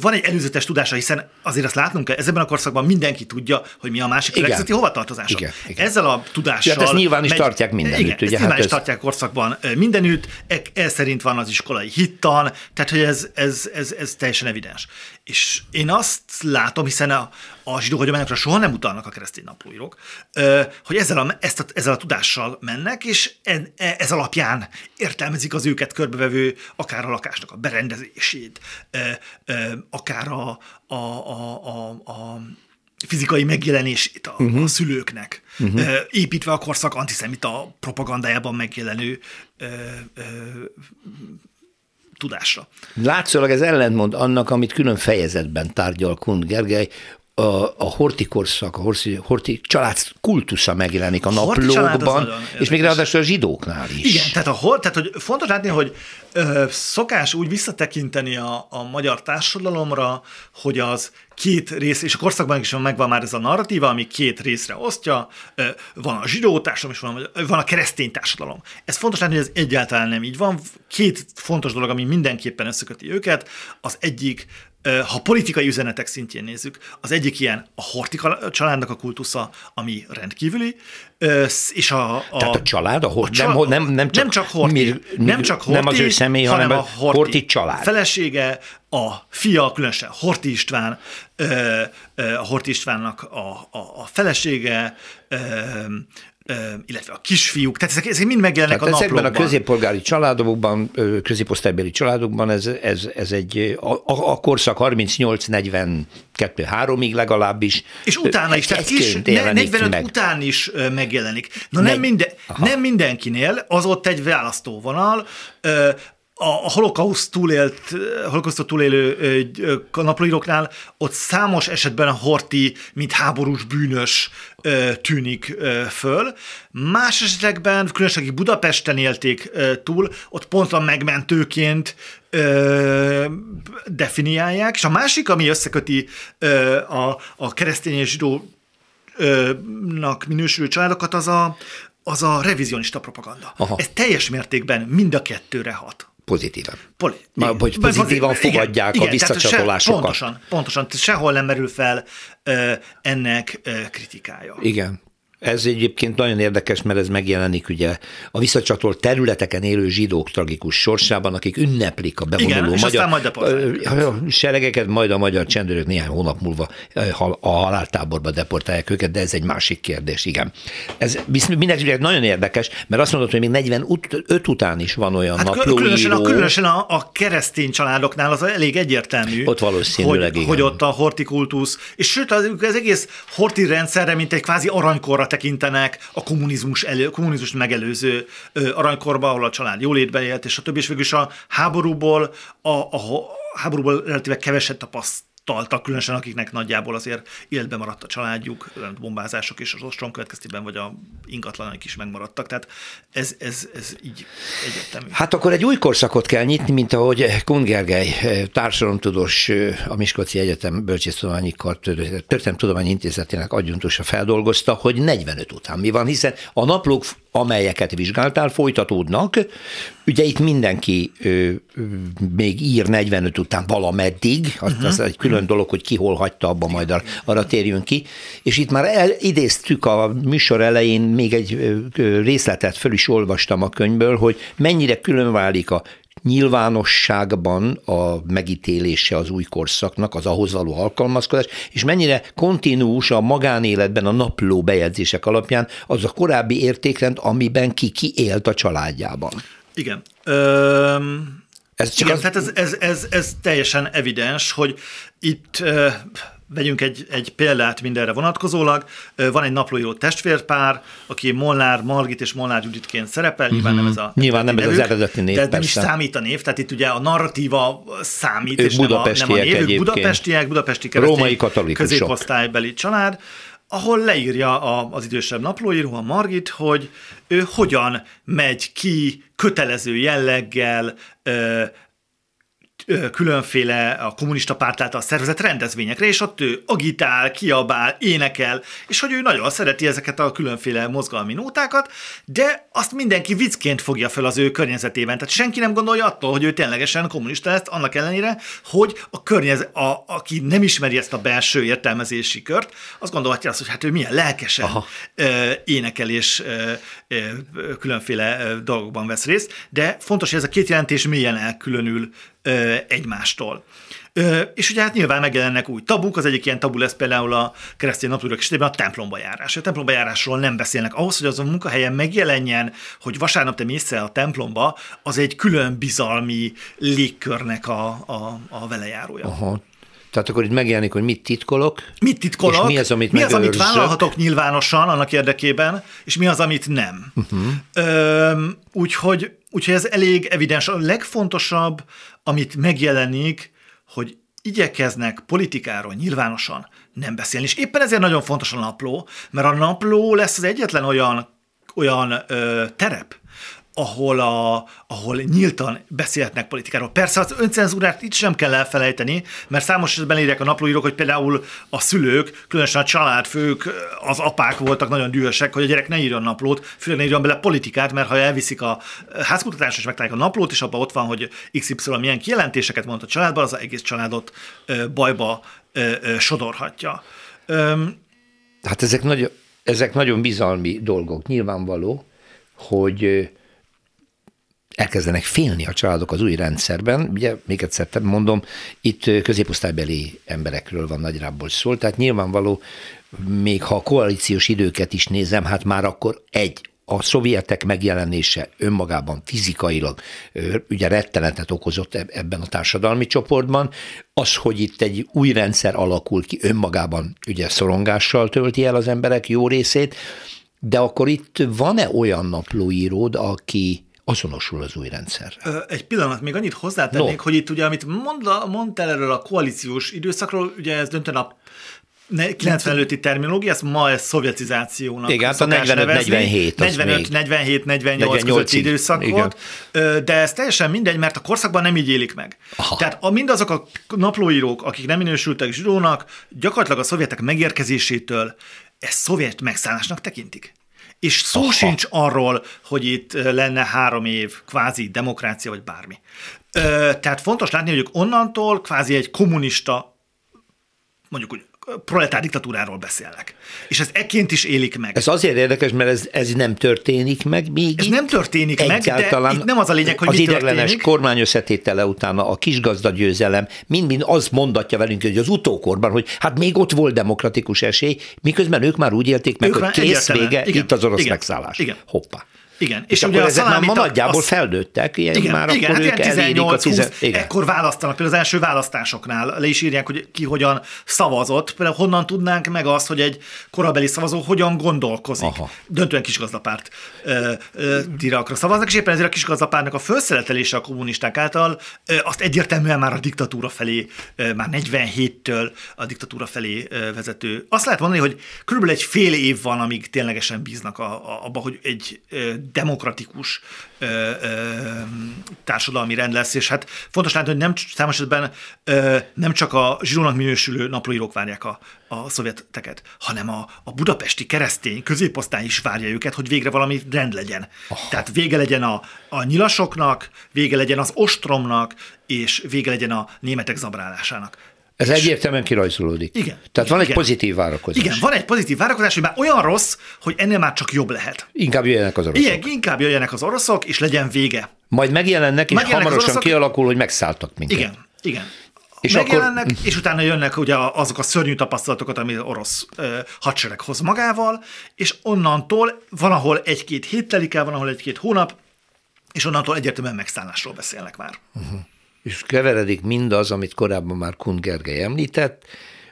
van egy előzetes tudása, hiszen azért azt látnunk kell, ezzel a korszakban mindenki tudja, hogy mi a másik felekezeti hovatartozása. Igen, igen. Ezzel a tudással...
Ja, ezt nyilván is megy, tartják mindenütt. Igen,
ugye? nyilván hát is ez... tartják korszakban mindenütt, e, ez szerint van az iskolai hittan, tehát hogy ez, ez, ez, ez teljesen evidens. És én azt látom, hiszen a, a zsidó hagyományokra soha nem utalnak a keresztény naplóírók, hogy ezzel a, ezt a, ezzel a tudással mennek, és e, e, ez alapján értelmezik az őket körbevevő akár a lakásnak a berendezését, akár a, a, a, a, a fizikai megjelenését a, uh-huh. a szülőknek, uh-huh. építve a korszak antiszemita propagandájában megjelenő ö, ö, tudásra.
Látszólag ez ellentmond annak, amit külön fejezetben tárgyal Kund Gergely, a, a horti korszak, a horti, horti család kultusza megjelenik a naplókban, és még ráadásul a zsidóknál is.
Igen, tehát, a, tehát hogy fontos látni, hogy szokás úgy visszatekinteni a, a magyar társadalomra, hogy az két rész, és a korszakban is megvan már ez a narratíva, ami két részre osztja, van a zsidó társadalom, és van, van a keresztény társadalom. Ez fontos látni, hogy ez egyáltalán nem így van. Két fontos dolog, ami mindenképpen összeköti őket. Az egyik ha politikai üzenetek szintjén nézzük, az egyik ilyen a Hortika családnak a kultusza, ami rendkívüli, és a...
a Tehát a család, a, Horti, a nem, nem, nem, csak,
nem csak Horti, mi, mi,
nem csak Horti, nem az ő személy, hanem, hanem a Horti, Horti család.
felesége, a fia, különösen Horti István, a Horti Istvánnak a, a, a felesége, illetve a kisfiúk, tehát ezek, ezek mind megjelennek tehát a
naplókban. Ezekben a középpolgári családokban, középosztálybeli családokban ez, ez, ez egy, a, a korszak 38-42 3-ig legalábbis.
És utána is, tehát kis, 45 meg. után is megjelenik. Na nem, minden, nem mindenkinél, az ott egy választóvonal, a holokauszt túlélt, holokausztot túlélő naplóíróknál ott számos esetben a Horti, mint háborús bűnös tűnik föl. Más esetekben, különösen akik Budapesten élték túl, ott pont a megmentőként definiálják, és a másik, ami összeköti a, a keresztény és zsidónak minősülő családokat, az a, az a revizionista propaganda. Aha. Ez teljes mértékben mind a kettőre hat
pozitívan. Poli- Már, hogy pozitívan fogadják igen, a visszacsatolásokat.
Se, pontosan, pontosan, sehol nem merül fel ö, ennek ö, kritikája.
Igen. Ez egyébként nagyon érdekes, mert ez megjelenik ugye a visszacsatolt területeken élő zsidók tragikus sorsában, akik ünneplik a bevonuló
Igen, magyar
majd seregeket, majd a magyar csendőrök néhány hónap múlva a haláltáborba deportálják őket, de ez egy másik kérdés, igen. Ez mindenki nagyon érdekes, mert azt mondod, hogy még 45 után is van olyan hát naplóíró.
Különösen, a, különösen a, a keresztény családoknál az elég egyértelmű.
Ott valószínűleg,
hogy, igen. hogy ott a hortikultusz, és sőt, az, az egész horti rendszerre, mint egy kvázi aranykorra tekintenek a kommunizmus, elő, kommunizmus megelőző aranykorba, ahol a család jólétben élt, és a többi, és végül is a háborúból, a, a, a háborúból relatíve keveset tapaszt taltak, különösen akiknek nagyjából azért életben maradt a családjuk, bombázások és az ostrom következtében, vagy a ingatlanak is megmaradtak. Tehát ez, ez, ez így egyértelmű.
Hát akkor egy új korszakot kell nyitni, mint ahogy Kun Gergely, társadalomtudós, a Miskolci Egyetem Bölcsésztudományi Történelmi Intézetének adjuntusa feldolgozta, hogy 45 után mi van, hiszen a naplók amelyeket vizsgáltál, folytatódnak. Ugye itt mindenki ö, ö, még ír 45 után valameddig, az, uh-huh. az egy külön dolog, hogy ki hol hagyta abba, majd arra, térjünk ki. És itt már el, idéztük a műsor elején, még egy részletet föl is olvastam a könyvből, hogy mennyire külön a nyilvánosságban a megítélése az új korszaknak, az ahhoz való alkalmazkodás, és mennyire kontinúus a magánéletben a napló bejegyzések alapján az a korábbi értékrend, amiben ki ki élt a családjában.
Igen. Öm... Ez csak Igen, az... tehát ez, ez, ez, ez teljesen evidens, hogy itt vegyünk egy, egy példát mindenre vonatkozólag. Van egy naplóíró testvérpár, aki Molnár Margit és Molnár Juditként szerepel, nyilván nem ez a
Nyilván nem ez az eredeti név,
De nem is számít a név, tehát itt ugye a narratíva számít, ők és nem a, nem a név. Ők budapestiek, budapesti keresztény Római katolikusok. középosztálybeli család, ahol leírja a, az idősebb naplóíró, a Margit, hogy ő hogyan megy ki kötelező jelleggel különféle a kommunista párt által szervezett rendezvényekre, és ott ő agitál, kiabál, énekel, és hogy ő nagyon szereti ezeket a különféle mozgalmi nótákat, de azt mindenki viccként fogja fel az ő környezetében. Tehát senki nem gondolja attól, hogy ő ténylegesen kommunista lesz, annak ellenére, hogy a környezet, a, aki nem ismeri ezt a belső értelmezési kört, azt gondolhatja azt, hogy hát ő milyen lelkesen Aha. énekel és különféle dolgokban vesz részt, de fontos, hogy ez a két jelentés mélyen elkülönül egymástól. És ugye hát nyilván megjelennek új tabuk, az egyik ilyen tabu lesz például a keresztény naplórak esetében a templomba járás. A templomba járásról nem beszélnek. Ahhoz, hogy az a munkahelyen megjelenjen, hogy vasárnap te mész el a templomba, az egy külön bizalmi légkörnek a, a, a velejárója.
Aha, Tehát akkor itt megjelenik, hogy mit titkolok.
Mit titkolok?
És mi az, amit
mi az, amit vállalhatok nyilvánosan annak érdekében, és mi az, amit nem. Uh-huh. Ö, úgyhogy, úgyhogy ez elég evidens. A legfontosabb, amit megjelenik, hogy igyekeznek politikáról nyilvánosan nem beszélni. És éppen ezért nagyon fontos a napló, mert a napló lesz az egyetlen olyan, olyan ö, terep, ahol, a, ahol nyíltan beszélhetnek politikáról. Persze az öncenzúrát itt sem kell elfelejteni, mert számos esetben írják a naplóírók, hogy például a szülők, különösen a családfők, az apák voltak nagyon dühösek, hogy a gyerek ne írjon naplót, főleg ne írjon bele politikát, mert ha elviszik a házkutatásra és megtalálják a naplót, és abban ott van, hogy XY milyen kijelentéseket mondott a családban, az egész családot bajba sodorhatja.
Hát ezek, nagy, ezek nagyon bizalmi dolgok. Nyilvánvaló, hogy elkezdenek félni a családok az új rendszerben. Ugye, még egyszer mondom, itt középosztálybeli emberekről van nagyjából szól, tehát nyilvánvaló, még ha a koalíciós időket is nézem, hát már akkor egy, a szovjetek megjelenése önmagában fizikailag ugye rettenetet okozott eb- ebben a társadalmi csoportban. Az, hogy itt egy új rendszer alakul ki, önmagában ugye szorongással tölti el az emberek jó részét, de akkor itt van-e olyan naplóíród, aki azonosul az új rendszer?
Egy pillanat, még annyit hozzátennék,
No.
hogy itt ugye, amit mond, mondtál erről a koalíciós időszakról, ugye ez döntően a ne- 90 előtti terminológia, ezt ma ez szovjetizációnak
Igen, hát a
szokás
45-47
nevezni.
az
45,
még.
47, 48
48-ig.
közötti időszak
Igen.
volt, de ez teljesen mindegy, mert a korszakban nem így élik meg.
Aha.
Tehát a, mindazok a naplóírók, akik nem minősültek zsidónak, gyakorlatilag a szovjetek megérkezésétől ezt szovjet megszállásnak tekintik. És szó
Aha.
Sincs arról, hogy itt lenne három év kvázi demokrácia, vagy bármi. Ö, tehát fontos látni, hogy ők onnantól kvázi egy kommunista, mondjuk úgy, proletár diktatúráról beszélnek. És ez ekként is élik meg.
Ez azért érdekes, mert ez, ez nem történik meg még
Ez
itt.
nem történik meg, de itt nem az a lényeg, hogy
az
mi történik.
kormány összetétele utána a kisgazda győzelem, mind-mind az mondatja velünk, hogy az utókorban, hogy hát még ott volt demokratikus esély, miközben ők már úgy élték meg,
Ők
hogy kész vége,
Igen.
itt az orosz
Igen.
megszállás.
Igen.
Hoppá.
Igen.
És, és akkor ezek már ma nagyjából
az-
felnőttek, ilyen
Igen,
már
igen,
akkor
hát
ők
ilyen
elérik a
18-20,
tizen... Igen.
ekkor választanak, például az első választásoknál le is írják, hogy ki hogyan szavazott, például honnan tudnánk meg azt, hogy egy korabeli szavazó hogyan gondolkozik.
Aha.
Döntően kisgazdapárt tirakra szavaznak, és éppen ezért a kisgazdapártnak a felszeletelése a kommunisták által ö, azt egyértelműen már a diktatúra felé, ö, már 47-től a diktatúra felé ö, vezető. Azt lehet mondani, hogy körülbelül egy fél év van, amíg ténylegesen bíznak a, a, abba, hogy egy demokratikus ö, ö, társadalmi rend lesz, és hát fontos látni, hogy nem számos esetben ö, nem csak a zsidónak minősülő naplóírók várják a, a szovjeteket, hanem a, a budapesti keresztény középosztály is várja őket, hogy végre valami rend legyen. Aha. Tehát vége legyen a, a nyilasoknak, vége legyen az ostromnak, és vége legyen a németek zabrálásának.
Ez egyértelműen kirajzolódik.
Igen.
Tehát van egy
Igen.
pozitív várakozás.
Igen, van egy pozitív várakozás, hogy már olyan rossz, hogy ennél már csak jobb lehet.
Inkább jöjjenek az oroszok.
Igen, inkább jöjjenek az oroszok, és legyen vége.
Majd megjelennek, és
Megjelennek
hamarosan
oroszok-
kialakul, hogy megszálltak minket.
Igen, igen.
És
És
akkor-
Megjelennek, és utána jönnek ugye azok a szörnyű tapasztalatokat, amit az orosz ö, hadsereg hoz magával, és onnantól van, ahol egy-két hét telik el, van, ahol egy-két hónap, és onnantól egyértelműen megszállásról beszélnek már.
És keveredik mindaz, amit korábban már Kun Gergely említett,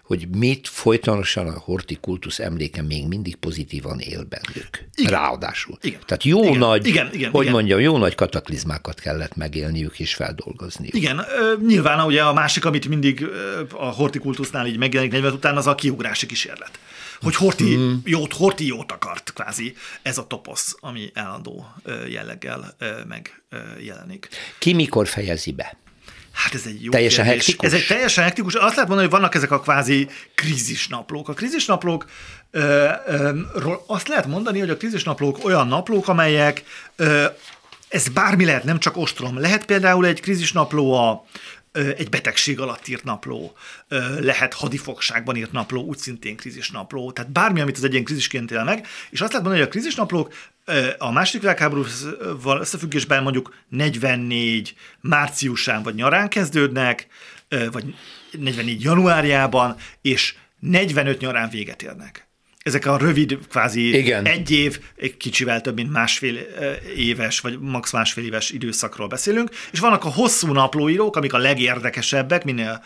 hogy mit folytonosan a hortikultusz emléke még mindig pozitívan él bennük.
Igen.
Ráadásul.
Igen.
Tehát jó
Igen.
nagy,
Igen, igen,
hogy
igen.
mondjam, jó nagy kataklizmákat kellett megélniük és feldolgozniuk.
Igen, nyilván ugye a másik, amit mindig a hortikultusznál így megjelenik 40 után, az a kiugrási kísérlet. Hogy Horti
Hmm.
jót, Horti jót akart, kvázi. Ez a toposz, ami állandó jelleggel megjelenik.
Ki mikor fejezi be?
Hát ez egy jó
Teljesen
kérdés.
hektikus?
Ez egy teljesen hektikus. Azt lehet mondani, hogy vannak ezek a kvázi krízisnaplók. A krízisnaplók, ö, ö, ról azt lehet mondani, hogy a krízisnaplók olyan naplók, amelyek ö, ez bármi lehet, nem csak ostrom. Lehet például egy krízisnapló a egy betegség alatt írt napló, lehet hadifogságban írt napló, úgy szintén krízisnapló, tehát bármi, amit az egyén krízisként él meg, és azt lehet mondani, hogy a krízisnaplók a második világháborúval összefüggésben mondjuk 44 márciusán vagy nyarán kezdődnek, vagy 44 januárjában, és 45 nyarán véget érnek. Ezek a rövid, kvázi
Igen.
egy év, egy kicsivel több, mint másfél éves, vagy max másfél éves időszakról beszélünk, és vannak a hosszú naplóírók, amik a legérdekesebbek, minél,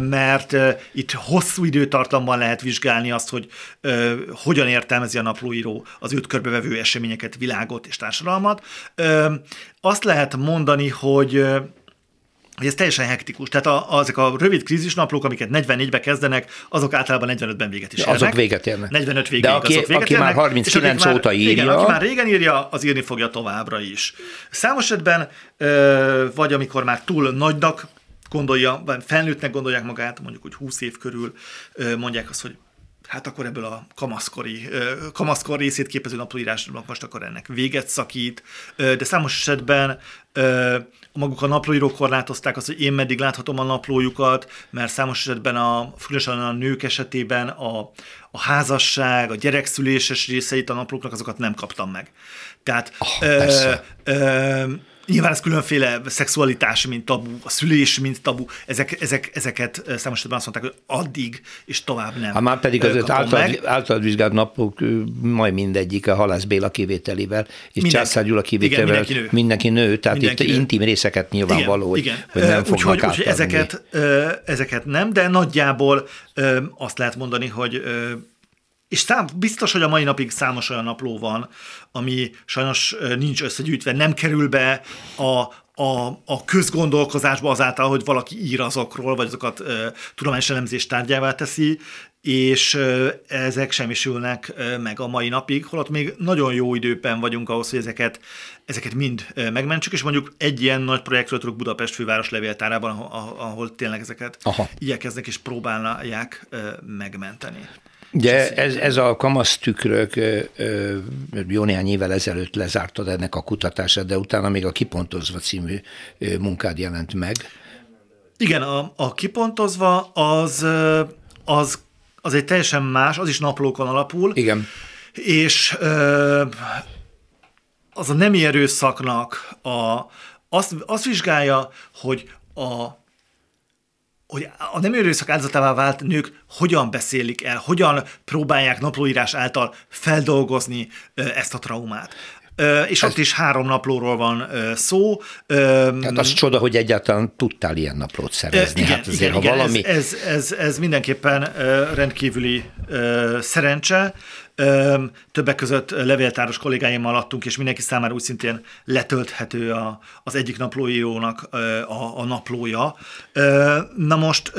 mert itt hosszú időtartamban lehet vizsgálni azt, hogy hogyan értelmezi a naplóíró az őt körbevevő eseményeket, világot és társadalmat. Azt lehet mondani, hogy hogy ez teljesen hektikus. Tehát a, azok a rövid krízisnaplók, amiket 44-be kezdenek, azok általában 45-ben véget is érnek.
Azok véget érnek.
45 végig
De aki,
azok véget
aki
érnek,
már 39
és aki
óta
már,
írja...
Igen, aki már régen írja, az írni fogja továbbra is. Számos esetben, vagy amikor már túl nagynak gondolja, vagy felnőttnek gondolják magát, mondjuk, hogy 20 év körül mondják azt, hogy hát akkor ebből a kamaszkori, kamaszkor részét képező naplóírásnak most akkor ennek véget szakít, de számos esetben maguk a naplóírók korlátozták azt, hogy én meddig láthatom a naplójukat, mert számos esetben, a, különösen a nők esetében a, a házasság, a gyerekszüléses részeit a naplóknak azokat nem kaptam meg. Tehát oh, ö, ö, Nyilván ez különféle szexualitás, mint tabu, a szülés, mint tabu, ezek, ezek, ezeket számos esetben azt mondták, hogy addig és tovább nem.
Ha már pedig az által, által vizsgált napok majd mindegyik a Halász Béla kivételével, és Császár Gyula kivételével mindenki nő. mindenki nő, tehát mindenki itt nő. intim részeket nyilvánvaló,
igen,
hogy, igen. hogy nem fognak úgy,
úgy, ezeket, ezeket nem, de nagyjából azt lehet mondani, hogy és szám, biztos, hogy a mai napig számos olyan napló van, ami sajnos nincs összegyűjtve, nem kerül be a, a, a közgondolkozásba azáltal, hogy valaki ír azokról, vagy azokat e, tudományos elemzés tárgyává teszi, és e, ezek semmisülnek e, meg a mai napig, holott még nagyon jó időben vagyunk ahhoz, hogy ezeket, ezeket mind e, megmentsük, és mondjuk egy ilyen nagy projektről tudok Budapest főváros levéltárában, ahol, ahol tényleg ezeket Aha. igyekeznek és próbálják e, megmenteni.
Ugye ez, ez a kamasz tükrök jó néhány évvel ezelőtt lezártad ennek a kutatását, de utána még a Kipontozva című munkád jelent meg.
Igen, a, a Kipontozva az, az, az egy teljesen más, az is naplókon alapul.
Igen.
És az a nemi erőszaknak a, azt, azt vizsgálja, hogy a hogy a nem erőszak áldozatává vált nők hogyan beszélik el, hogyan próbálják naplóírás által feldolgozni ezt a traumát. És Ez... ott is három naplóról van szó.
Hát az csoda, hogy egyáltalán tudtál ilyen naplót szerezni.
Igen,
hát
azért, igen, ha igen valami... ez, ez, ez, ez mindenképpen rendkívüli szerencse. Többek között levéltáros kollégáimmal adtunk, és mindenki számára úgy szintén letölthető a, az egyik naplóírónak a, a naplója. Na most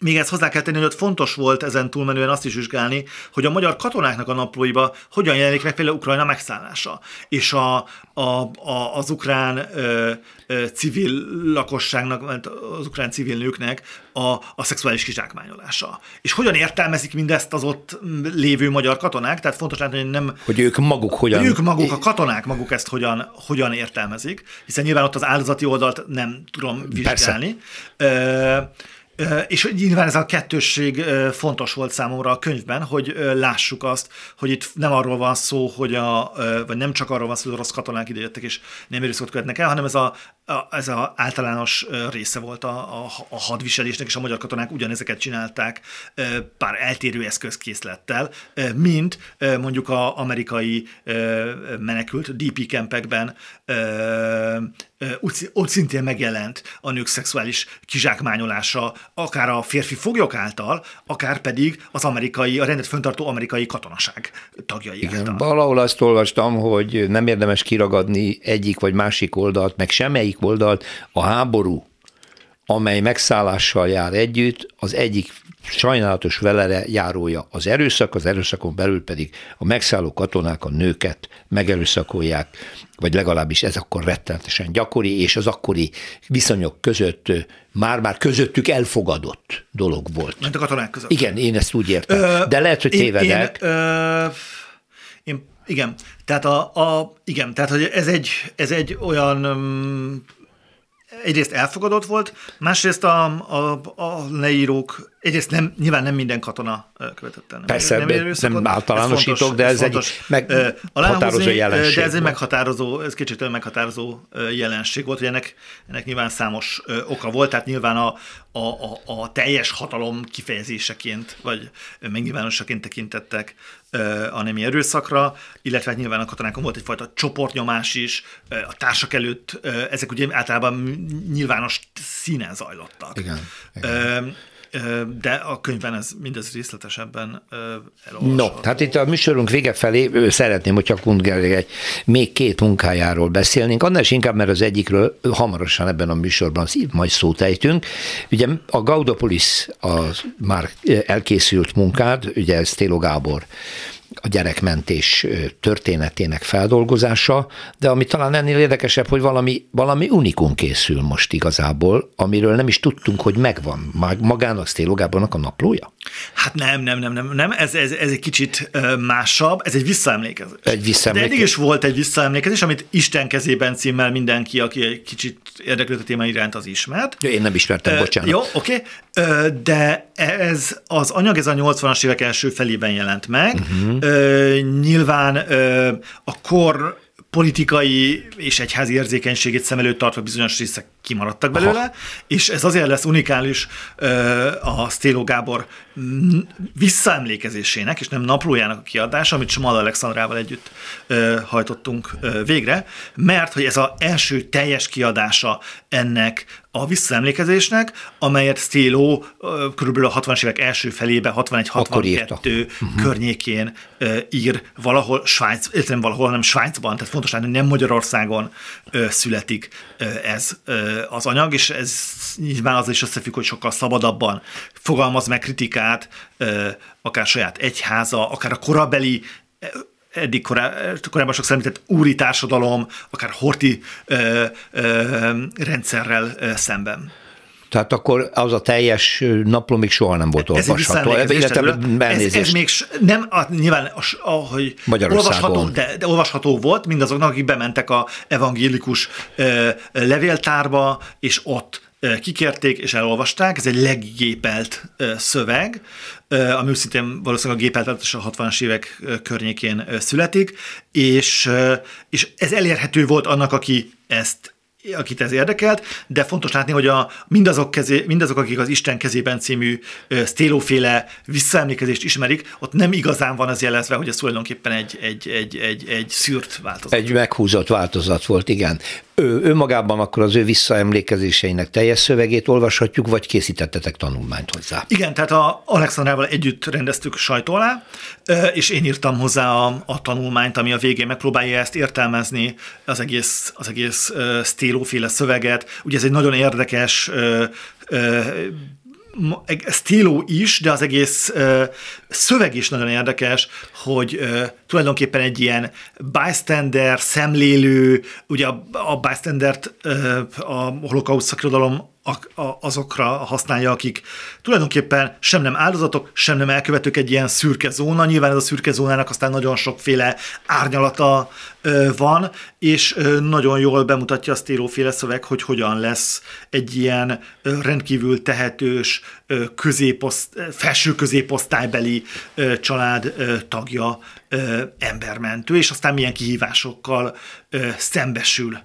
még ezt hozzá kell tenni, hogy ott fontos volt ezen túlmenően azt is vizsgálni, hogy a magyar katonáknak a naplóiba hogyan jelenik meg például Ukrajna megszállása, és a, a, a, az ukrán ö, ö, civil lakosságnak, az ukrán civil nőknek a, a szexuális kizsákmányolása. És hogyan értelmezik mindezt az ott lévő magyar katonák, tehát fontos látni, hogy nem...
Hogy ők maguk hogyan...
Hogy ők maguk, a katonák maguk ezt hogyan, hogyan értelmezik, hiszen nyilván ott az áldozati oldalt nem tudom vizsgálni. Persze. És nyilván ez a kettősség fontos volt számomra a könyvben, hogy lássuk azt, hogy itt nem arról van szó, hogy a, vagy nem csak arról van szó, hogy a rossz katonák idejöttek és nem erőszakot követnek el, hanem ez a, ez a általános része volt a, a, a hadviselésnek, és a magyar katonák ugyanezeket csinálták pár eltérő eszközkészlettel, mint mondjuk az amerikai menekült DP kempekben ott szintén megjelent a nők szexuális kizsákmányolása, akár a férfi foglyok által, akár pedig az amerikai, a rendet föntartó amerikai katonaság tagjai
Igen,
által.
valahol azt olvastam, hogy nem érdemes kiragadni egyik vagy másik oldalt, meg semmelyik oldalt, a háború, amely megszállással jár együtt, az egyik sajnálatos velere járója az erőszak, az erőszakon belül pedig a megszálló katonák a nőket megerőszakolják, vagy legalábbis ez akkor rettenetesen gyakori, és az akkori viszonyok között már-már közöttük elfogadott dolog volt.
Ment a katonák között.
Igen, én ezt úgy értem. Ö, De lehet, hogy tévedek.
Én, ö, én, igen, tehát a, a, igen, tehát hogy ez egy, ez egy olyan um, egyrészt elfogadott volt, másrészt a, a, a leírók egyrészt nem, nyilván nem minden katona követett el. Nem,
Persze, nem, nem általánosítok, ez de ez, ez egy meghatározó jelenség.
De ez egy meghatározó, ez kicsit meghatározó jelenség volt, hogy ennek, ennek nyilván számos oka volt, tehát nyilván a, a, a, a teljes hatalom kifejezéseként, vagy megnyilvánosaként tekintettek a nemi erőszakra, illetve hát nyilván a katonákon volt egyfajta csoportnyomás is, a társak előtt, ezek ugye általában nyilvános színen zajlottak.
Igen, igen
de a könyvben ez mindez részletesebben elolvasható. No,
hát itt a műsorunk vége felé szeretném, hogyha Kundger egy még két munkájáról beszélnénk, annál is inkább, mert az egyikről hamarosan ebben a műsorban majd szót ejtünk. Ugye a Gaudopolis az már elkészült munkád, ugye ez Télo Gábor a gyerekmentés történetének feldolgozása, de ami talán ennél érdekesebb, hogy valami, valami unikum készül most igazából, amiről nem is tudtunk, hogy megvan magának Sztélo Gábornak a naplója.
Hát nem, nem, nem, nem, nem. Ez, ez, ez egy kicsit másabb, ez egy visszaemlékezés.
Egy visszaemlékezés.
De eddig is volt egy visszaemlékezés, amit Isten kezében címmel mindenki, aki egy kicsit érdeklődött a téma iránt, az ismert.
Ja, én nem ismertem, uh, bocsánat.
Jó, oké. Okay. De ez az anyag, ez a 80-as évek első felében jelent meg. Uh-huh. Uh, nyilván uh, a kor politikai és egyházi érzékenységét szem előtt tartva bizonyos részek kimaradtak belőle, Aha. és ez azért lesz unikális a Stélo Gábor visszaemlékezésének, és nem naplójának a kiadása, amit Samal Alexandrával együtt hajtottunk végre, mert hogy ez az első teljes kiadása ennek a visszaemlékezésnek, amelyet Stélo kb. a 60-as évek első felébe, 61-62 uh-huh. környékén ír valahol Svájc, illetve valahol nem Svájcban, tehát fontos hogy nem Magyarországon születik ez az anyag, és ez nyilván az is összefügg, hogy sokkal szabadabban fogalmaz meg kritikát, akár saját egyháza, akár a korabeli eddig korá, korábban sokszor említett úri társadalom, akár horti ö, ö, rendszerrel ö, szemben.
Tehát akkor az a teljes napló még soha nem volt olvasható.
Ez, ez, ez még nem, a, nyilván, ahogy olvasható, de, de olvasható volt mindazoknak, akik bementek a evangélikus ö, levéltárba, és ott kikérték és elolvasták, ez egy leggépelt szöveg, ami szintén valószínűleg a gépeltetés a 60-as évek környékén születik, és, és ez elérhető volt annak, aki ezt akit ez érdekelt, de fontos látni, hogy a, mindazok, kezé, mindazok, akik az Isten kezében című Stélóféle visszaemlékezést ismerik, ott nem igazán van az jelezve, hogy ez tulajdonképpen egy, egy, egy, egy, egy szűrt változat.
Egy meghúzott változat volt, igen. Ő, ő magában akkor az ő visszaemlékezéseinek teljes szövegét olvashatjuk, vagy készítettetek tanulmányt hozzá?
Igen, tehát a Alexandrával együtt rendeztük sajtó alá, és én írtam hozzá a, a tanulmányt, ami a végén megpróbálja ezt értelmezni, az egész, az egész stélóféle szöveget. Ugye ez egy nagyon érdekes stíló is, de az egész uh, szöveg is nagyon érdekes, hogy uh, tulajdonképpen egy ilyen bystander, szemlélő, ugye a, a bystander-t uh, a holokauszt szakirodalom azokra használja, akik tulajdonképpen sem nem áldozatok, sem nem elkövetők egy ilyen szürke zóna. Nyilván ez a szürke zónának aztán nagyon sokféle árnyalata van, és nagyon jól bemutatja a stéróféle szöveg, hogy hogyan lesz egy ilyen rendkívül tehetős, középoszt, felső középosztálybeli család tagja embermentő, és aztán milyen kihívásokkal szembesül,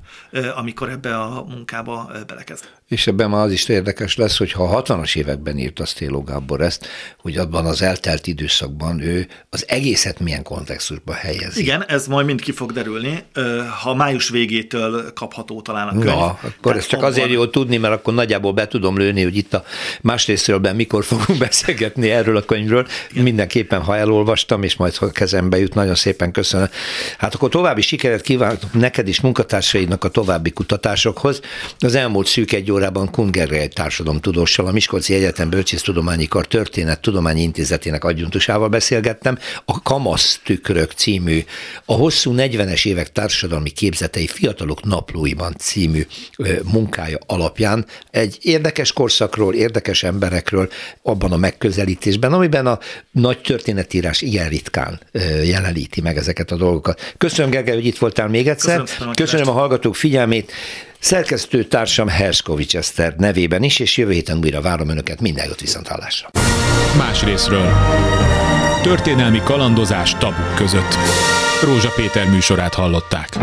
amikor ebbe a munkába belekezd.
És ebben már az is érdekes lesz, hogy ha a 60-as években írt a Sztéló Gábor ezt, hogy abban az eltelt időszakban ő az egészet milyen kontextusba helyezi.
Igen, ez majd mind ki fog derülni, ha május végétől kapható talán a könyv.
Na, akkor ez csak azért jó tudni, mert akkor nagyjából be tudom lőni, hogy itt a másrésztről mikor fogunk beszélgetni erről a könyvről. Igen. Mindenképpen, ha elolvastam, és majd ha kezembe jut, nagyon szépen köszönöm. Hát akkor további sikeret kívánok neked is munkatársaidnak a további kutatásokhoz. Az elmúlt szűk egy órában Kungerrel társadalomtudóssal, a Miskolci Egyetem Bölcsésztudományi Kar Történet Tudományi Intézetének adjuntusával beszélgettem. A Kamasz tükrök című, a hosszú 40-es évek társadalmi képzetei fiatalok naplóiban című munkája alapján egy érdekes korszakról, érdekes emberekről abban a megközelítésben, amiben a nagy történetírás ilyen ritkán jeleníti meg ezeket a dolgokat. Köszönöm, Gergely, hogy itt voltál még egyszer.
Köszönöm,
Köszönöm a hallgatók figyelmét. Szerkesztő társam Herskovics Eszter nevében is, és jövő héten újra várom önöket mindenütt viszont hallásra.
Más részről. Történelmi kalandozás tabuk között. Rózsa Péter műsorát hallották.